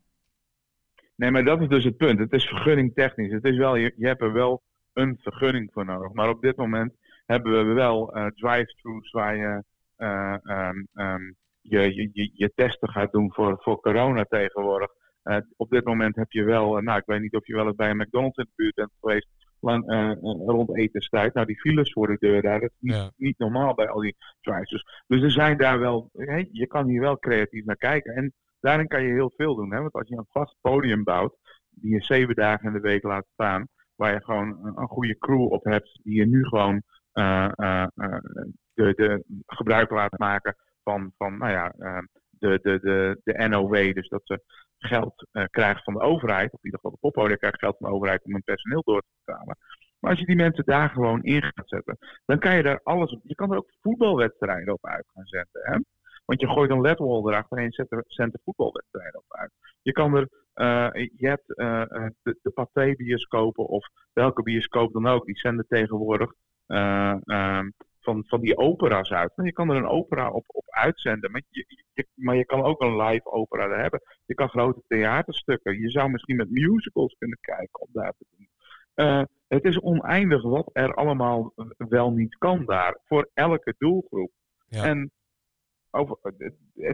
Nee, maar dat is dus het punt. Het is vergunningtechnisch. Het is wel, je, je hebt er wel een vergunning voor nodig. Maar op dit moment hebben we wel eh, drive-thrus waar je, ehm, je, je, je, je testen gaat doen voor, voor corona tegenwoordig. Eh, op dit moment heb je wel, nou ik weet niet of je wel eens bij een McDonald's in de buurt bent geweest, lang, rond etenstijd. Nou die files voor de deur daar, dat is niet, Ja. niet normaal bij al die drive-thrus. Dus er zijn daar wel, je kan hier wel creatief naar kijken. En daarin kan je heel veel doen. Hè? Want als je een vast podium bouwt, die je zeven dagen in de week laat staan, waar je gewoon een, goede crew op hebt, die je nu gewoon eh, eh, eh, de, de gebruik laat maken van, van nou ja, de, de, de, de NOW, dus dat ze geld eh, krijgen van de overheid, of in ieder geval de poppodia krijgt geld van de overheid om hun personeel door te betalen. Maar als je die mensen daar gewoon in gaat zetten, dan kan je daar alles op. Je kan er ook voetbalwedstrijden op uit gaan zetten. Hè? Want je gooit een ledwall erachter en je zet er, zendt voetbalwedstrijden op uit. Je kan er, eh, je hebt eh, eh, de, de Pathé-bioscopen of welke bioscoop dan ook, die zenden tegenwoordig eh, ehm, van, van die opera's uit. En je kan er een opera op, op uitzenden, maar je, je- maar je kan ook een live opera er hebben. Je kan grote theaterstukken. Je zou misschien met musicals kunnen kijken om daar te doen. Het is oneindig wat er allemaal wel niet kan daar, voor elke doelgroep. Ja. En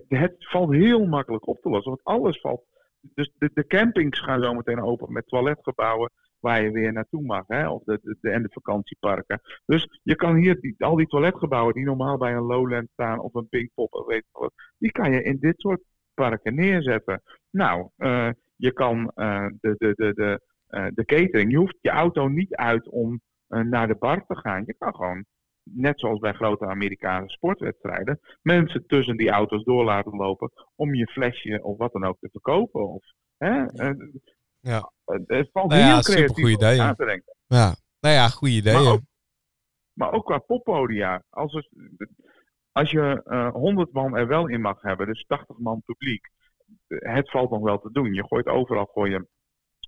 het, valt heel makkelijk op te lossen, want alles valt. Dus de, de campings gaan zo meteen open met toiletgebouwen waar je weer naartoe mag, hè? Of de, de, en de vakantieparken. Dus je kan hier al die toiletgebouwen die normaal bij een Lowland staan of een Pinkpop of weet wat, die kan je in dit soort parken neerzetten. Nou, eh, je kan eh, de, de, de, de, eh, de catering, je hoeft je auto niet uit om naar de bar te gaan. Je kan gewoon, net zoals bij grote Amerikaanse sportwedstrijden, mensen tussen die auto's door laten lopen om je flesje of wat dan ook te verkopen. Of, hè? eh, Ja. het- valt Nou ja, heel creatief na te denken. Ja. Nou ja, goede ideeën. Maar ook, maar ook qua poppodia. Als, er, als je eh 100 man er wel in mag hebben, dus 80 man publiek, het valt nog wel te doen. Je gooit overal gooi je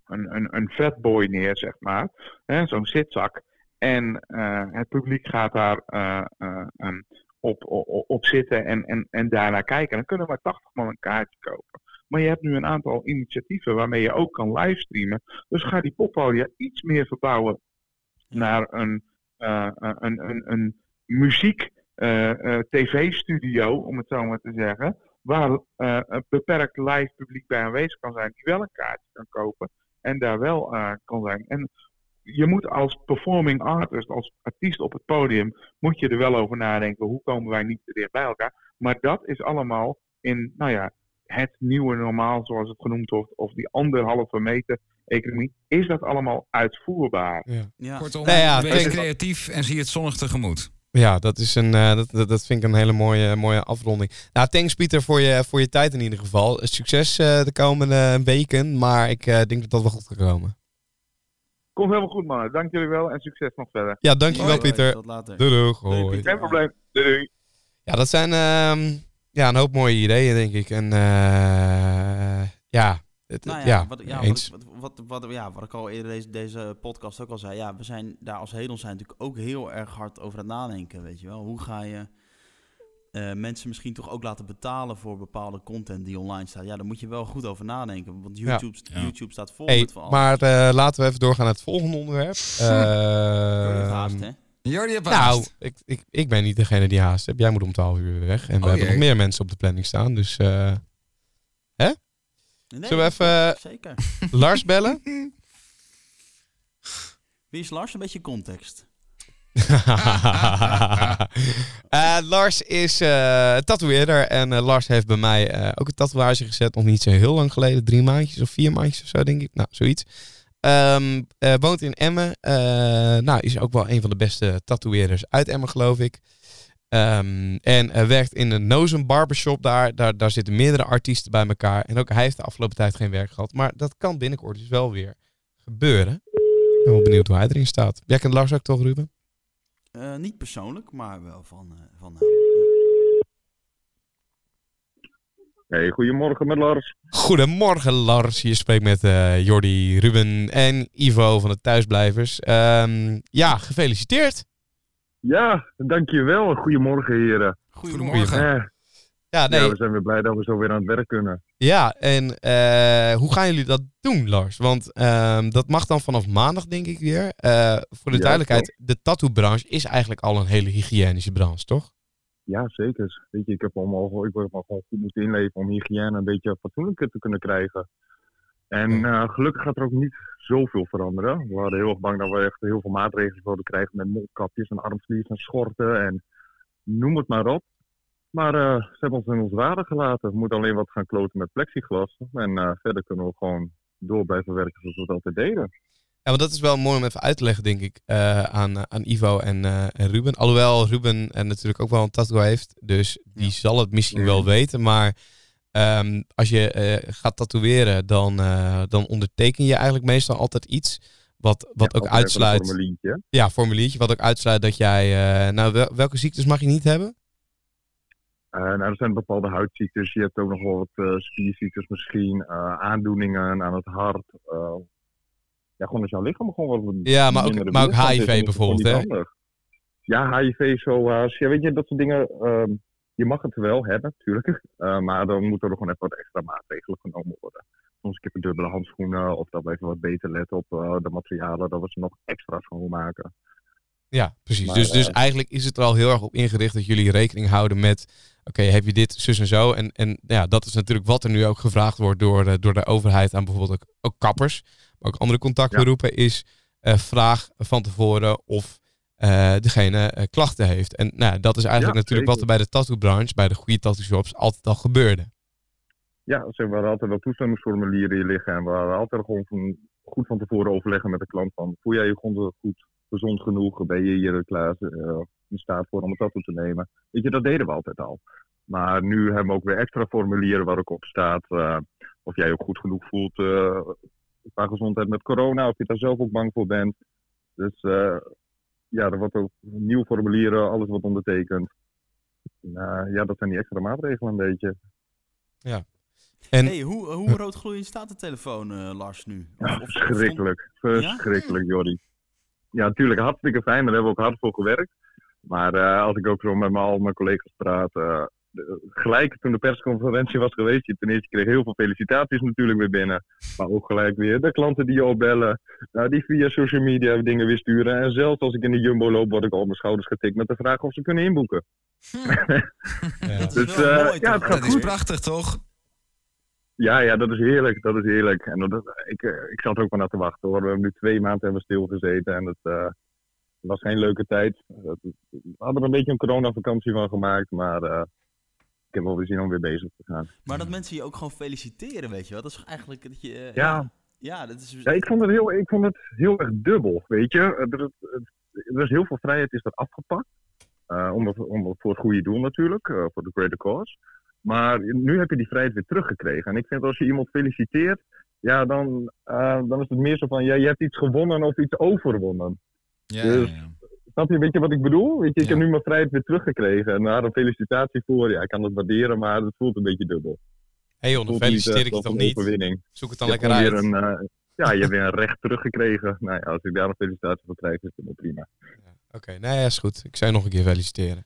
een, een, een fatboy neer, zeg maar. Zo'n zitzak. En eh, het publiek gaat daar eh, eh, ehm, op, op, op zitten en, en, en daarnaar kijken. Dan kunnen maar 80 man een kaartje kopen. Maar je hebt nu een aantal initiatieven waarmee je ook kan livestreamen. Dus ga die poppodia iets meer verbouwen naar een, een, een, een muziek tv-studio, om het zo maar te zeggen. Waar een beperkt live publiek bij aanwezig kan zijn, die wel een kaartje kan kopen en daar wel kan zijn. En je moet als performing artist, als artiest op het podium, moet je er wel over nadenken. Hoe komen wij niet te dicht bij elkaar? Maar dat is allemaal in, nou ja, het nieuwe normaal, zoals het genoemd wordt, of die anderhalve meter economie, is dat allemaal uitvoerbaar. Ja. Ja. Kortom, Nou ja, wees creatief en zie het zonnig tegemoet. Ja, dat, is een, eh, dat, dat, dat vind ik een hele mooie, mooie afronding. Nou, thanks Pieter voor je, voor je tijd in ieder geval. Succes eh, de komende weken, maar ik eh, denk dat dat wel goed gaat komen. Komt helemaal goed, mannen. Dank jullie wel en succes nog verder. Ja, dankjewel Hoi, Pieter. Tot later. Doei doei. Hoi. Pieter. Geen probleem. Doei. doei. Ja, dat zijn ehm, ja, een hoop mooie ideeën, denk ik. En eh, ja, het, Nou ja, ja, wat, ja, eens. wat, wat, wat, wat, ja, wat ik al eerder deze, deze podcast ook al zei. Ja, we zijn daar als Hedon zijn natuurlijk ook heel erg hard over aan het nadenken, weet je wel. Hoe ga je eh, mensen misschien toch ook laten betalen voor bepaalde content die online staat? Ja, daar moet je wel goed over nadenken, want Ja. YouTube, Ja. YouTube staat vol Hey, met van alles. maar eh, laten we even doorgaan naar het volgende onderwerp. Jordi heeft haast, Ehm, hè? Jordi, Nou, haast. ik, ik, ik ben niet degene die haast heeft. Jij moet om 12 uur weer weg. En we Oh, hebben nog meer mensen op de planning staan. Dus eh, Nee, zullen we even Zeker. Lars bellen? Wie is Lars? Een beetje context. Eh, Lars is eh tatoeëerder. En eh, Lars heeft bij mij ook een tatoeage gezet. Nog niet zo heel lang geleden. Drie maandjes of vier maandjes of zo, denk ik. Nou, zoiets. Ehm, eh, woont in Emmen. Nou, is ook wel een van de beste tatoeëerders uit Emmen, geloof ik. Ehm, en werkt in een Nozen Barbershop daar. daar. Daar zitten meerdere artiesten bij elkaar. En ook hij heeft de afgelopen tijd geen werk gehad. Maar dat kan binnenkort dus wel weer gebeuren. Ik ben wel benieuwd hoe hij erin staat. Jij kent Lars ook toch, Ruben? Eh, niet persoonlijk, maar wel van, uh, van. Hey, goedemorgen met Lars. Goedemorgen Lars, je spreekt met uh, Jordi, Ruben en Ivo van de Thuisblijvers. Um, ja, gefeliciteerd. Ja, dankjewel. Goedemorgen heren. Goedemorgen. Eh, ja, nee. ja, we zijn weer blij dat we zo weer aan het werk kunnen. Ja, en uh, hoe gaan jullie dat doen Lars? Want um, dat mag dan vanaf maandag denk ik weer. Uh, voor de Ja, duidelijkheid, klopt. de tattoo-branche is eigenlijk al een hele hygiënische branche, toch? Ja, zeker. Weet je, ik heb allemaal, ik heb me gewoon goed moeten inleven om hygiëne een beetje fatsoenlijker te kunnen krijgen. En eh, gelukkig gaat er ook niet zoveel veranderen. We waren heel erg bang dat we echt heel veel maatregelen zouden krijgen met mondkapjes en armslies en schorten en noem het maar op. Maar eh, ze hebben ons in ons waarde gelaten. We moeten alleen wat gaan kloten met plexiglas. En eh, verder kunnen we gewoon door blijven werken zoals we het altijd deden. Ja, want dat is wel mooi om even uit te leggen, denk ik, eh, aan, aan Ivo en, eh, en Ruben. Alhoewel Ruben eh, natuurlijk ook wel een tattoo heeft, dus die zal het misschien wel weten. Maar ehm, als je eh, gaat tatoeëren, dan, eh, dan onderteken je eigenlijk meestal altijd iets wat, wat Ja, ook even een uitsluit. formuliertje. Ja, formuliertje, wat ook uitsluit dat jij. eh, nou, wel- welke ziektes mag je niet hebben? Eh, nou, er zijn bepaalde huidziektes. Je hebt ook nog wel wat eh, spierziektes misschien. eh, aandoeningen aan het hart. ja, gewoon als jouw lichaam gewoon wat Ja, maar ook, maar ook HIV is gewoon bijvoorbeeld, hè? handig. Ja, HIV, SOA's. Ja, weet je, dat soort dingen. ehm, je mag het wel hebben, natuurlijk. Maar dan moeten er gewoon even wat extra maatregelen genomen worden. Soms ik heb dubbele handschoenen of dat we even wat beter letten op de materialen. Dat we ze nog extra schoonmaken. Ja, precies. Maar, dus, dus eh, eigenlijk is het er al heel erg op ingericht dat jullie rekening houden met. Oké, heb je dit, zus en zo? En, en ja, dat is natuurlijk wat er nu ook gevraagd wordt door, de- door de overheid aan bijvoorbeeld ook, ook kappers, maar ook andere contactberoepen, is eh, vraag van tevoren of eh, degene eh, klachten heeft. En nou, dat is eigenlijk Ja, natuurlijk wat er bij de tattoo-branche, bij de goede tattoo shops, altijd al gebeurde. Ja, ze hadden altijd wel toestemmingsformulieren hier liggen. En we hadden altijd gewoon van, goed van tevoren overleggen met de klant van... Voel jij je gewoon goed, gezond genoeg? Ben je hier klaar eh, in staat voor om een tattoo te nemen? Weet je, dat deden we altijd al. Maar nu hebben we ook weer extra formulieren waar ook op staat... eh, of jij je ook goed genoeg voelt eh, qua gezondheid met corona. Of je daar zelf ook bang voor bent. Dus eh, ja, er wordt ook nieuwe formulieren, alles wordt ondertekend. Nou, ja, dat zijn die extra maatregelen een beetje. En Hey, hoe, hoe roodgloeiend staat de telefoon, eh, Lars, nu? Of- Ja, verschrikkelijk. Verschrikkelijk, Jordi. Ja, natuurlijk hartstikke fijn. Daar hebben we ook hard voor gewerkt. Maar eh, als ik ook zo met mijn, al mijn collega's praat. eh, de- gelijk toen de persconferentie was geweest. Je ten eerste kreeg heel veel felicitaties natuurlijk weer binnen. Maar ook gelijk weer de klanten die je opbellen. eh, die via social media dingen weer sturen. En zelfs als ik in de Jumbo loop, word ik al op mijn schouders getikt met de vraag of ze kunnen inboeken. ja. Dat is Dus, wel eh, mooi, ja, het gaat Dat is goed. prachtig, toch? Ja, ja, dat is heerlijk. Dat is heerlijk. En dat, ik, eh, ik zat er ook wel naar te wachten hoor. We hebben nu twee maanden hebben stilgezeten en het eh, was geen leuke tijd. Het- we hadden er een beetje een coronavakantie van gemaakt, maar eh, ik heb wel weer zin om weer bezig te gaan. Maar dat mensen je ook gewoon feliciteren, weet je wel? Dat is eigenlijk dat je... Ja. Ja, dat is... Ja, ik vond het heel, ik vond het heel erg dubbel, weet je. Er, is heel veel vrijheid is er afgepakt. Om, het- om, het- voor het goede doel natuurlijk, voor de greater cause. Maar nu heb je die vrijheid weer teruggekregen. En ik vind als je iemand feliciteert, ja, dan, eh, dan is het meer zo van, ja, je hebt iets gewonnen of iets overwonnen. Ja, Dus- ja, ja. Snap je, weet je wat ik bedoel? Weet je, ik heb nu mijn vrijheid weer teruggekregen. En daar een felicitatie voor. Ja, ik kan het waarderen, maar het voelt een beetje dubbel. hey joh, dan niet, feliciteer eh, ik je toch een niet? overwinning. Zoek het dan Je lekker uit. een, eh, ja, je hebt weer een recht teruggekregen. Nou ja, als ik daar een felicitatie voor krijg, is het wel prima. Oké, nee, ja, is goed. Ik zou je nog een keer feliciteren.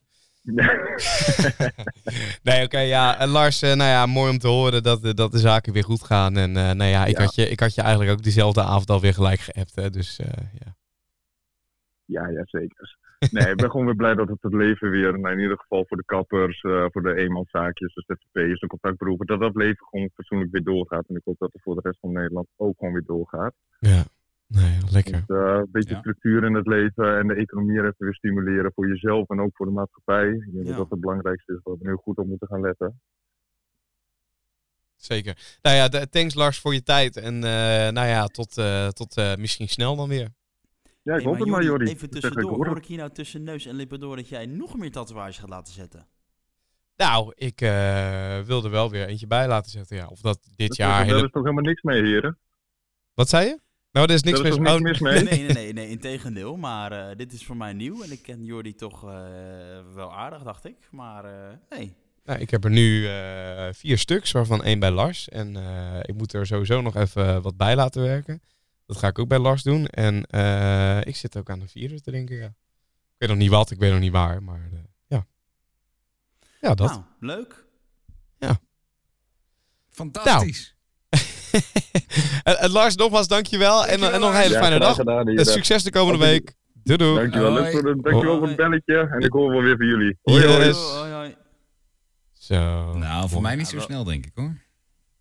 nee, oké, ja. En Lars, eh, nou ja, mooi om te horen dat, eh, dat de zaken weer goed gaan. En eh, nou ja, ik, Ja. Had je, ik had je eigenlijk ook diezelfde avond alweer gelijk geappt. Hè, dus ja. Ja, ja, zeker. Nee, ik ben gewoon weer blij dat het het leven weer, nou, in ieder geval voor de kappers, voor de eenmanszaakjes, de ZZP'ers, de contactberoepen, dat dat leven gewoon fatsoenlijk weer doorgaat. En ik hoop dat het voor de rest van Nederland ook gewoon weer doorgaat. ja. Nee, lekker. Dus, eh, een beetje Ja. structuur in het leven en de economie even weer stimuleren voor jezelf en ook voor de maatschappij. Ik denk Ja. dat dat het belangrijkste is, waar we nu goed op moeten gaan letten. Zeker. Nou ja, de- thanks Lars voor je tijd. En eh, nou ja, tot, eh, tot eh, misschien snel dan weer. Ja, ik Hey, hoop het maar, Jordi. Even tussendoor, hoor ik hier nou tussen neus en lippen door dat jij nog meer tatoeages gaat laten zetten? Nou, ik eh, wil er wel weer eentje bij laten zetten. Ja. Of dat dit Dat- jaar... Daar hele- is toch helemaal niks mee, heren? Wat zei je? Nou, er is niks mis. niks oh, mis mee? Nee, nee, nee, nee, integendeel. Maar eh, dit is voor mij nieuw en ik ken Jordi toch eh, wel aardig, dacht ik. Maar eh, nee. Nou, ik heb er nu eh, vier stuks, waarvan één bij Lars. En eh, ik moet er sowieso nog even wat bij laten werken. Dat ga ik ook bij Lars doen. En eh, ik zit ook aan de vierde te denken, ja. Ik weet nog niet wat, ik weet nog niet waar, maar eh, ja. Ja, dat. Nou, leuk. Fantastisch. en, en Lars, nogmaals dankjewel. En, en nog een hele Ja, fijne dag. gedaan, En heren. succes de komende week. Doei doei. Dankjewel, Hoi. voor, de, dankjewel Hoi. voor het belletje. En ik hoor wel weer van jullie. Hoi, hoi. Yes. Hoi, hoi. Zo. Nou, voor mij niet zo snel, denk ik hoor.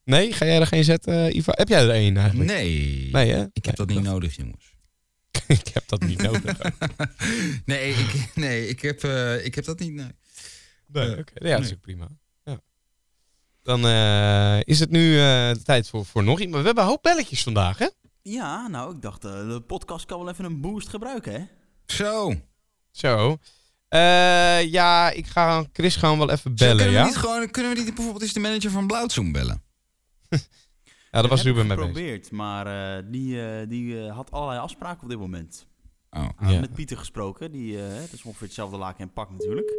Nee, ga jij er geen zetten, Iva? Heb jij er één eigenlijk? Nee. Nee, hè? Ik heb dat niet nodig, jongens. ik heb dat niet nodig. nee, ik, nee ik, heb, eh, ik heb dat niet. Nee. Nee, Eh, oké. Ja, dat is ook prima. Dan eh, is het nu eh, de tijd voor, voor nog iemand. We hebben een hoop belletjes vandaag, hè? Ja, nou, ik dacht, eh, de podcast kan wel even een boost gebruiken, hè? Zo. Zo. Eh, ja, ik ga Chris gewoon wel even Zo, bellen, kunnen, ja? we niet gewoon, kunnen we niet bijvoorbeeld eens de manager van Blauwzoom bellen? Ja, dat was Ruben mee geprobeerd, maar eh, die, die had allerlei afspraken op dit moment. Oh, Ah, Ja. Met Pieter gesproken, die, dat is ongeveer hetzelfde laken en pak natuurlijk.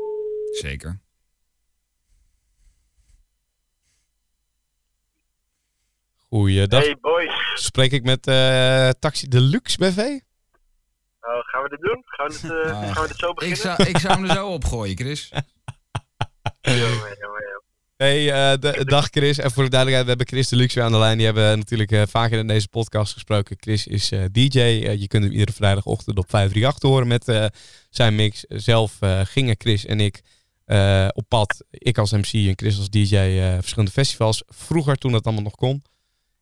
zeker. Goeiedag. Hey boys, Spreek ik met eh, Taxi Deluxe BV? Nou, gaan we dit doen? Gaan we dit, eh, Ah, gaan we dit zo Ik beginnen? zou, ik zou hem er zo opgooien, Chris. Hey, eh, de- dag Chris. En voor de duidelijkheid, we hebben Chris Deluxe weer aan de lijn. Die hebben natuurlijk eh, vaker in deze podcast gesproken. Chris is eh, DJ. Je kunt hem iedere vrijdagochtend op 538 horen met zijn mix. Zelf eh, gingen Chris en ik eh, op pad. Ik als MC en Chris als DJ eh, verschillende festivals. Vroeger toen dat allemaal nog kon.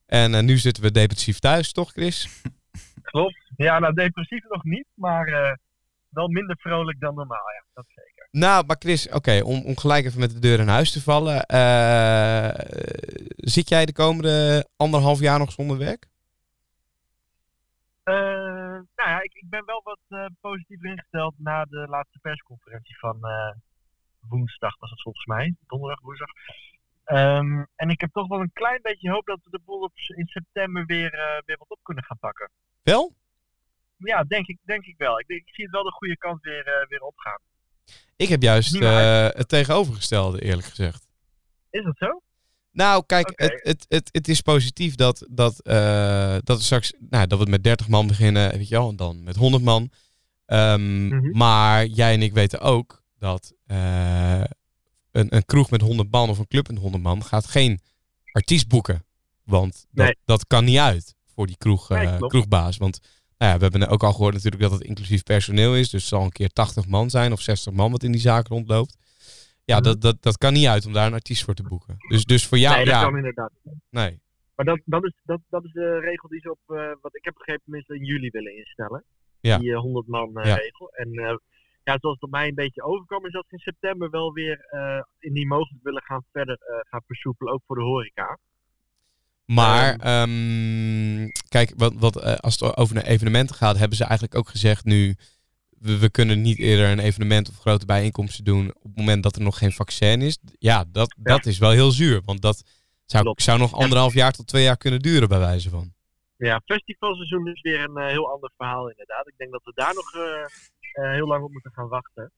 En eh, nu zitten we depressief thuis, toch Chris? Klopt. Ja, nou depressief nog niet, maar eh, wel minder vrolijk dan normaal, ja. Dat zeker. Nou, maar Chris, oké, om, om gelijk even met de deur in huis te vallen. eh, zit jij de komende anderhalf jaar nog zonder werk? Nou ja, ik, ik ben wel wat positiever ingesteld na de laatste persconferentie van woensdag, was het volgens mij. Donderdag, woensdag. Ehm, en ik heb toch wel een klein beetje hoop dat we de boel op, in september weer, eh, weer wat op kunnen gaan pakken. Wel? Ja, denk ik, denk ik wel. Ik, denk- ik zie het wel de goede kant weer, eh, weer opgaan. Ik heb juist eh, het tegenovergestelde, eerlijk gezegd. Is dat zo? Nou, kijk, het, het, het, het is positief dat, dat, dat, we straks, nou, dat we met 30 man beginnen, weet je wel, en dan met 100 man. Ehm, Mhm. Maar jij en ik weten ook dat een, een kroeg met 100 man of een club met 100 man gaat geen artiest boeken. Want dat, Nee. dat kan niet uit voor die kroeg, eh, Nee, kroegbaas. Want nou ja, we hebben ook al gehoord natuurlijk dat het inclusief personeel is. Dus het zal een keer 80 man zijn of 60 man wat in die zaak rondloopt. Ja, Mhm. dat, dat, dat kan niet uit om daar een artiest voor te boeken. Dus, dus voor jou, nee, dat ja, kan inderdaad. nee. Maar dat, dat, is, dat, dat is de regel die ze op, eh, wat ik heb begrepen, tenminste in juli willen instellen. Ja. Die eh, 100 man eh, Ja. regel. En ja, zoals het op mij een beetje overkwam, is dat ze in september wel weer eh in die mogelijk willen gaan verder eh, gaan versoepelen, ook voor de horeca. Maar Ehm. ehm, kijk, wat, wat, eh, als het over naar evenementen gaat, hebben ze eigenlijk ook gezegd nu. We, we kunnen niet eerder een evenement of grote bijeenkomsten doen op het moment dat er nog geen vaccin is. Ja, dat, dat is wel heel zuur. Want dat zou, Klopt. zou nog anderhalf jaar tot twee jaar kunnen duren, bij wijze van. Ja, festivalseizoen is weer een eh, heel ander verhaal inderdaad. Ik denk dat we daar nog eh, eh, heel lang op moeten gaan wachten.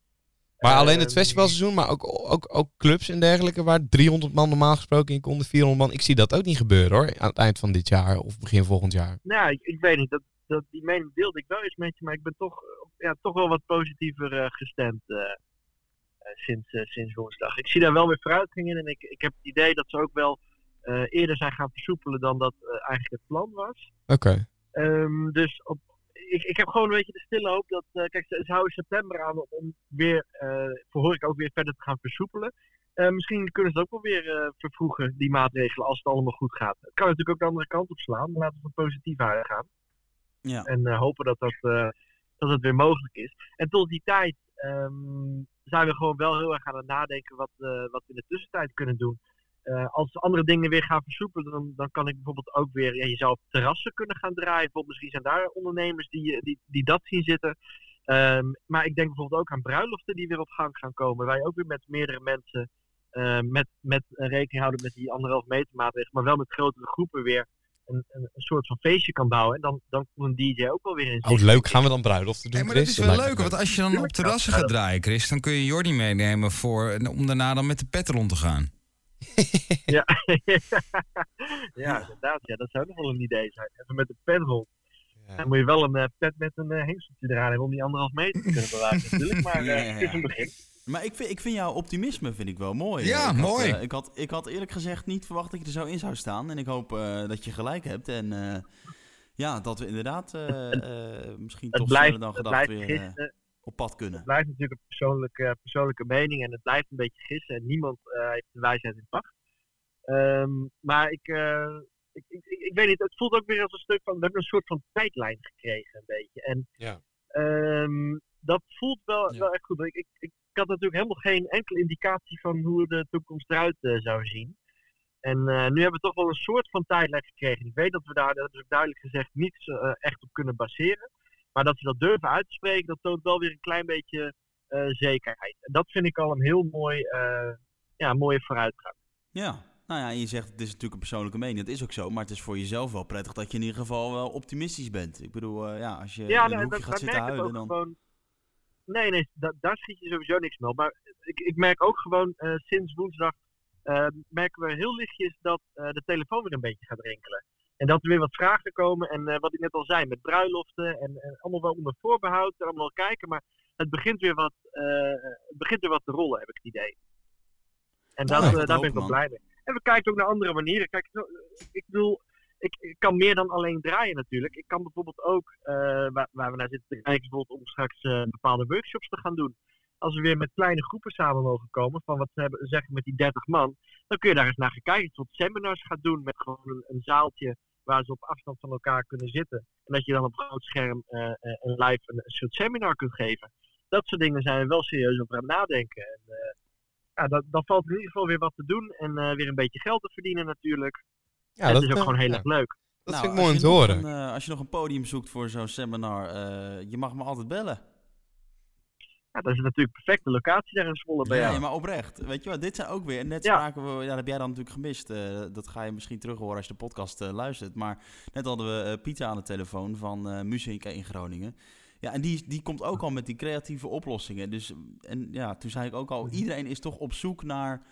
Maar alleen het Ehm, festivalseizoen, maar ook, ook, ook clubs en dergelijke, waar 300 man normaal gesproken in konden, 400 man. Ik zie dat ook niet gebeuren hoor, aan het eind van dit jaar of begin volgend jaar. Nou, ik, ik weet niet. Dat, dat, die mening deelde ik wel eens met je, maar ik ben toch, ja, toch wel wat positiever gestemd sinds, sinds woensdag. Ik zie daar wel weer vooruitgang in en ik, ik heb het idee dat ze ook wel eerder zijn gaan versoepelen dan dat eh, eigenlijk het plan was. Oké. Ehm, dus op, ik, ik heb gewoon een beetje de stille hoop dat. eh, kijk, ze, ze houden september aan om weer. eh voor horeca ook weer verder te gaan versoepelen. Eh, misschien kunnen ze het ook wel weer eh, vervroegen, die maatregelen, als het allemaal goed gaat. Het kan natuurlijk ook de andere kant op slaan, maar laten we van positief uitgaan. Ja. En eh, hopen dat dat, eh, dat het weer mogelijk is. En tot die tijd ehm, zijn we gewoon wel heel erg aan het nadenken wat, eh, wat we in de tussentijd kunnen doen. Eh, als andere dingen weer gaan versoepelen, dan, dan kan ik bijvoorbeeld ook weer, ja, je zou op terrassen kunnen gaan draaien. Bijvoorbeeld misschien zijn daar ondernemers die, die, die dat zien zitten. Ehm, maar ik denk bijvoorbeeld ook aan bruiloften die weer op gang gaan komen. Waar je ook weer met meerdere mensen eh, met, met een rekening houden met die anderhalf meter maatregelen. Maar wel met grotere groepen weer een, een, een soort van feestje kan bouwen. En dan, dan komt een DJ ook wel weer in. Oh, leuk. Gaan we dan bruiloften doen, Hey, maar dat Chris? is wel leuk, want als je dan op terrassen gaat draaien, Chris, dan kun je Jordi meenemen voor, om daarna dan met de pet rond te gaan. Ja. ja, inderdaad. Ja, dat zou nog wel een idee zijn. Even met de pet rond. Ja. Dan moet je wel een eh, pet met een uh, hengseltje eraan hebben om die anderhalf meter te kunnen bewaken natuurlijk. Maar Ja, eh, ja, het is een begin. Maar ik vind, ik vind jouw optimisme vind ik wel mooi. Ja, ik had, mooi. eh, ik, had, ik had eerlijk gezegd niet verwacht dat je er zo in zou staan. En ik hoop eh, dat je gelijk hebt. En eh, ja, dat we inderdaad eh, eh, misschien Het toch blijft, sneller dan het gedacht blijft weer eh. Op pad kunnen. Het blijft natuurlijk een persoonlijke, persoonlijke mening en het blijft een beetje gissen. En niemand eh, heeft de wijsheid in pacht. Ehm, maar ik, eh, ik, ik, ik, ik weet niet, het voelt ook weer als een stuk van, we hebben een soort van tijdlijn gekregen een beetje. En Ja. ehm, dat voelt wel, Ja. wel echt goed. Ik, ik, ik had natuurlijk helemaal geen enkele indicatie van hoe de toekomst eruit eh, zou zien. En eh, nu hebben we toch wel een soort van tijdlijn gekregen. Ik weet dat we daar, dat heb ik duidelijk gezegd, niets echt op kunnen baseren. Maar dat ze dat durven uit te spreken, dat toont wel weer een klein beetje eh, zekerheid. En dat vind ik al een heel mooi, eh, ja, mooie vooruitgang. Ja, nou ja, je zegt het is natuurlijk een persoonlijke mening. Dat is ook zo, maar het is voor jezelf wel prettig dat je in ieder geval wel optimistisch bent. Ik bedoel, eh, ja, als je Ja, in een hoekje dat, gaat dat zitten huilen, dan... gewoon. Nee, nee, da- daar schiet je sowieso niks mee op. Maar ik, ik merk ook gewoon sinds woensdag merken we heel lichtjes dat de telefoon weer een beetje gaat rinkelen. En dat er weer wat vragen komen. En eh, wat ik net al zei, met bruiloften en, en allemaal wel onder voorbehoud. En allemaal wel kijken. Maar het begint weer wat, eh, het begint weer wat te rollen, heb ik het idee. En dat, eh, daar ben ik wel blij mee. En we kijken ook naar andere manieren. Kijk, ik bedoel, ik, ik kan meer dan alleen draaien natuurlijk. Ik kan bijvoorbeeld ook, waar, waar we naar zitten te kijken, bijvoorbeeld om straks bepaalde workshops te gaan doen. Als we weer met kleine groepen samen mogen komen, van wat ze hebben, zeggen met die 30 man, dan kun je daar eens naar gaan kijken. Wat seminars gaat doen met gewoon een, een zaaltje waar ze op afstand van elkaar kunnen zitten. En dat je dan op groot scherm eh, eh, een live een, soort seminar kunt geven. Dat soort dingen zijn we wel serieus over aan het nadenken. En, eh, ja, dat, dan valt er in ieder geval weer wat te doen en eh, weer een beetje geld te verdienen natuurlijk. Ja, en dat is ook gewoon heel ja, erg leuk. Dat Nou, vind ik mooi om te horen. een, eh, als je nog een podium zoekt voor zo'n seminar, eh, je mag me altijd bellen. Ja, dat is natuurlijk perfecte locatie daar in Zwolle bij jou. Nee, maar oprecht. Weet je wat, dit zijn ook weer... Net Ja. spraken we... Ja, dat heb jij dan natuurlijk gemist. eh, dat ga je misschien terug horen als je de podcast eh, luistert. Maar net hadden we eh, Pieter aan de telefoon van Muzika in Groningen. Ja, en die, die komt ook al met die creatieve oplossingen. Dus, en ja, toen zei ik ook al, iedereen is toch op zoek naar...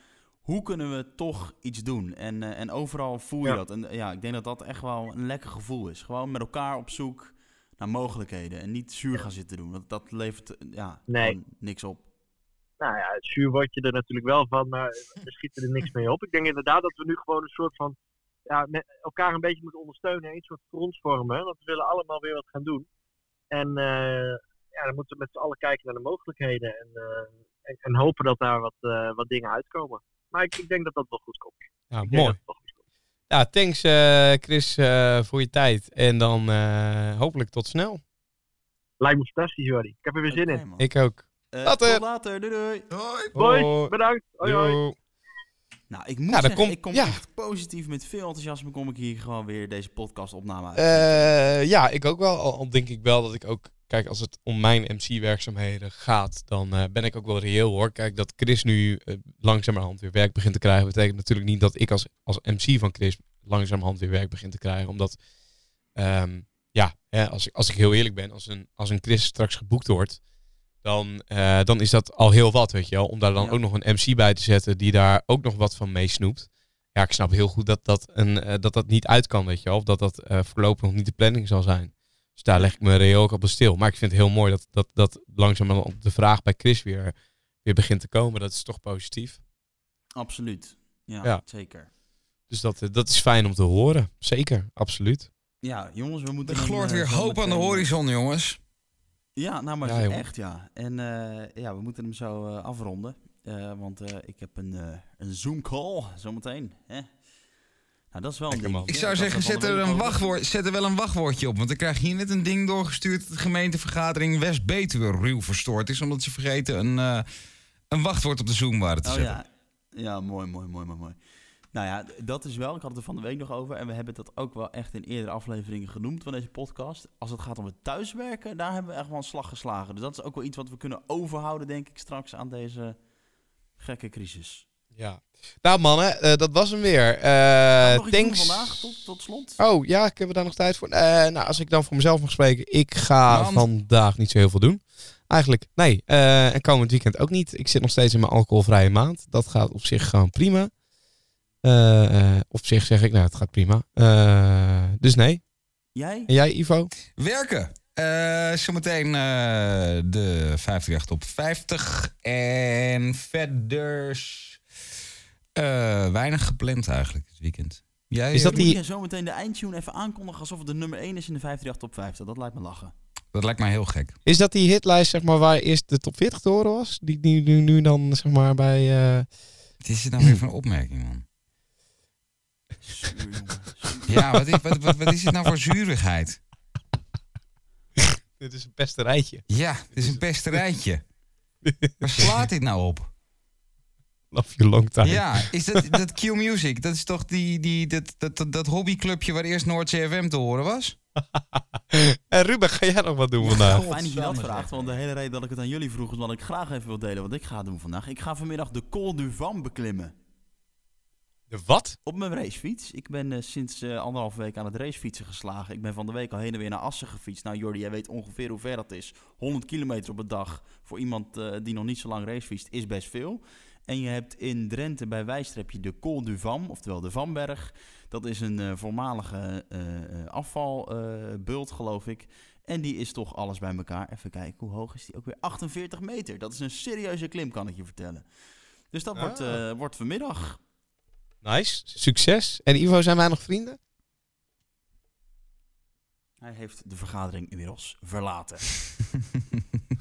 Hoe kunnen we toch iets doen? En, en overal voel je Ja. dat. En ja, ik denk dat dat echt wel een lekker gevoel is. Gewoon met elkaar op zoek naar mogelijkheden. En niet zuur gaan zitten doen. Want dat levert eh, ja, Nee. niks op. Nou ja, het zuur word je er natuurlijk wel van, maar we schieten er niks mee op. Ik denk inderdaad dat we nu gewoon een soort van ja, met elkaar een beetje moeten ondersteunen. Een soort front vormen. Want we willen allemaal weer wat gaan doen. En eh, ja, dan moeten we met z'n allen kijken naar de mogelijkheden. En, eh, en, en hopen dat daar wat, eh, wat dingen uitkomen. Maar ik, ik denk dat dat wel goed komt. Ja, Ik denk mooi. dat het wel goed komt. Ja, thanks eh, Chris eh, voor je tijd. En dan eh, hopelijk tot snel. Lijkt me fantastisch, Jordi. Ik heb er weer zin in. man. Ik ook. Later. Tot later. Doei doei. Hoi. Boys, Hoi. bedankt. Hoi, hoi. Nou, ik moet Ja, zeggen, komt- ik kom ja. echt positief met veel enthousiasme kom ik hier gewoon weer deze podcastopname uit. Eh, ja, ik ook wel. Al, al denk ik wel dat ik ook... Kijk, als het om mijn MC-werkzaamheden gaat, dan eh, ben ik ook wel reëel hoor. Kijk, dat Chris nu eh, langzamerhand weer werk begint te krijgen, betekent natuurlijk niet dat ik als, als MC van Chris langzamerhand weer werk begin te krijgen. Omdat, ehm, ja, hè, als, ik, als ik heel eerlijk ben, als een, als een Chris straks geboekt wordt, dan, eh, dan is dat al heel wat, weet je wel. Om daar dan Ja. ook nog een MC bij te zetten die daar ook nog wat van meesnoept. Ja, ik snap heel goed dat dat, een, dat dat niet uit kan, weet je wel. Of dat dat voorlopig nog niet de planning zal zijn. Dus daar leg ik me reëel ook op de stil. Maar ik vind het heel mooi dat, dat, dat langzaam de vraag bij Chris weer, weer begint te komen. Dat is toch positief. Absoluut. Ja, Ja. zeker. Dus dat, eh, dat is fijn om te horen. Zeker, absoluut. Ja, jongens, we moeten... Er gloort eh, weer hoop aan de horizon, jongens. Ja, nou maar Ja, echt ja. En eh, ja, we moeten hem zo eh, afronden. Eh, want eh, ik heb een, eh, een Zoom-call zometeen. Hè? Nou, dat is wel een ding. Ik zou zeggen, zet er, een wachtwoord, zet er wel een wachtwoordje op. Want dan krijg je hier net een ding doorgestuurd... dat de gemeentevergadering West-Betuwe ruw verstoord is... omdat ze vergeten een, eh, een wachtwoord op de Zoom waren te Oh zetten. ja. Ja, mooi, mooi, mooi, mooi, mooi. Nou ja, dat is wel. Ik had het er van de week nog over. En we hebben dat ook wel echt in eerdere afleveringen genoemd van deze podcast. Als het gaat om het thuiswerken, daar hebben we echt wel een slag geslagen. Dus dat is ook wel iets wat we kunnen overhouden, denk ik, straks aan deze gekke crisis. Ja. Nou mannen, eh, dat was hem weer. Eh doen thanks. vandaag, tot, tot slot? Oh ja, ik heb daar nog tijd voor. Eh, nou, als ik dan voor mezelf mag spreken, ik ga Want? vandaag niet zo heel veel doen. Eigenlijk, nee. eh, en komend weekend ook niet. Ik zit nog steeds in mijn alcoholvrije maand. Dat gaat op zich gewoon prima. Eh, eh, op zich zeg ik, nou, het gaat prima. Eh, dus nee. Jij? En jij, Ivo? Werken. Eh, zometeen eh, de 538 top 50. En verder eh, weinig gepland eigenlijk dit weekend. Jij, Is dat eh, die- Moet je zo meteen de eindtune even aankondigen alsof het de nummer 1 is in de 538 top 50? Dat lijkt me lachen. Dat lijkt mij heel gek. Is dat die hitlijst, zeg maar, waar eerst de top 40 te horen was? Die nu, nu, nu dan, zeg maar, bij... eh, Wat is dit nou weer voor een opmerking, man? Zuur. Ja, wat is, wat, wat, wat is dit nou voor zurigheid? Dit is een pesterijtje. Ja, het is een pesterijtje. Waar slaat dit nou op? Love you long time. Ja, is dat, dat Q-Music? Dat is toch die, die, dat, dat, dat, dat hobbyclubje waar eerst Noord CFM te horen was? En Ruben, ga jij nog wat doen vandaag? Fijn dat je dat vraagt, want de hele reden dat ik het aan jullie vroeg is wat ik graag even wil delen wat ik ga doen vandaag. Ik ga vanmiddag de Col du Vam beklimmen. De wat? Op mijn racefiets. Ik ben eh, sinds eh, anderhalve week aan het racefietsen geslagen. Ik ben van de week al heen en weer naar Assen gefietst. Nou Jordi, jij weet ongeveer hoe ver dat is. 100 kilometer op een dag voor iemand eh, die nog niet zo lang racefietst is best veel. En je hebt in Drenthe bij Wijster heb je de Col du Vam, oftewel de Vamberg. Dat is een eh, voormalige eh, eh, afvalbult, geloof ik. En die is toch alles bij elkaar. Even kijken, hoe hoog is die ook weer? 48 meter. Dat is een serieuze klim, kan ik je vertellen. Dus dat wordt, Ah. wordt vanmiddag. Nice, succes. En Ivo, zijn wij nog vrienden? Hij heeft de vergadering inmiddels verlaten.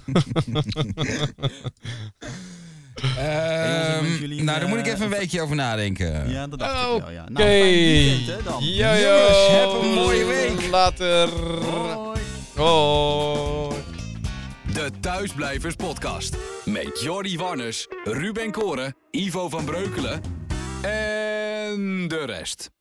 jongens, wens jullie, nou, daar moet ik eh, even een weekje over nadenken. Ja, dat dacht ik wel, ja. Oké. Nou, fijn weekend, hè, dan. Yo, Jongens, heb een mooie week. Later. Hoi. Hoi. De Thuisblijvers Podcast. Met Jordi Warners, Ruben Koren, Ivo van Breukelen en de rest.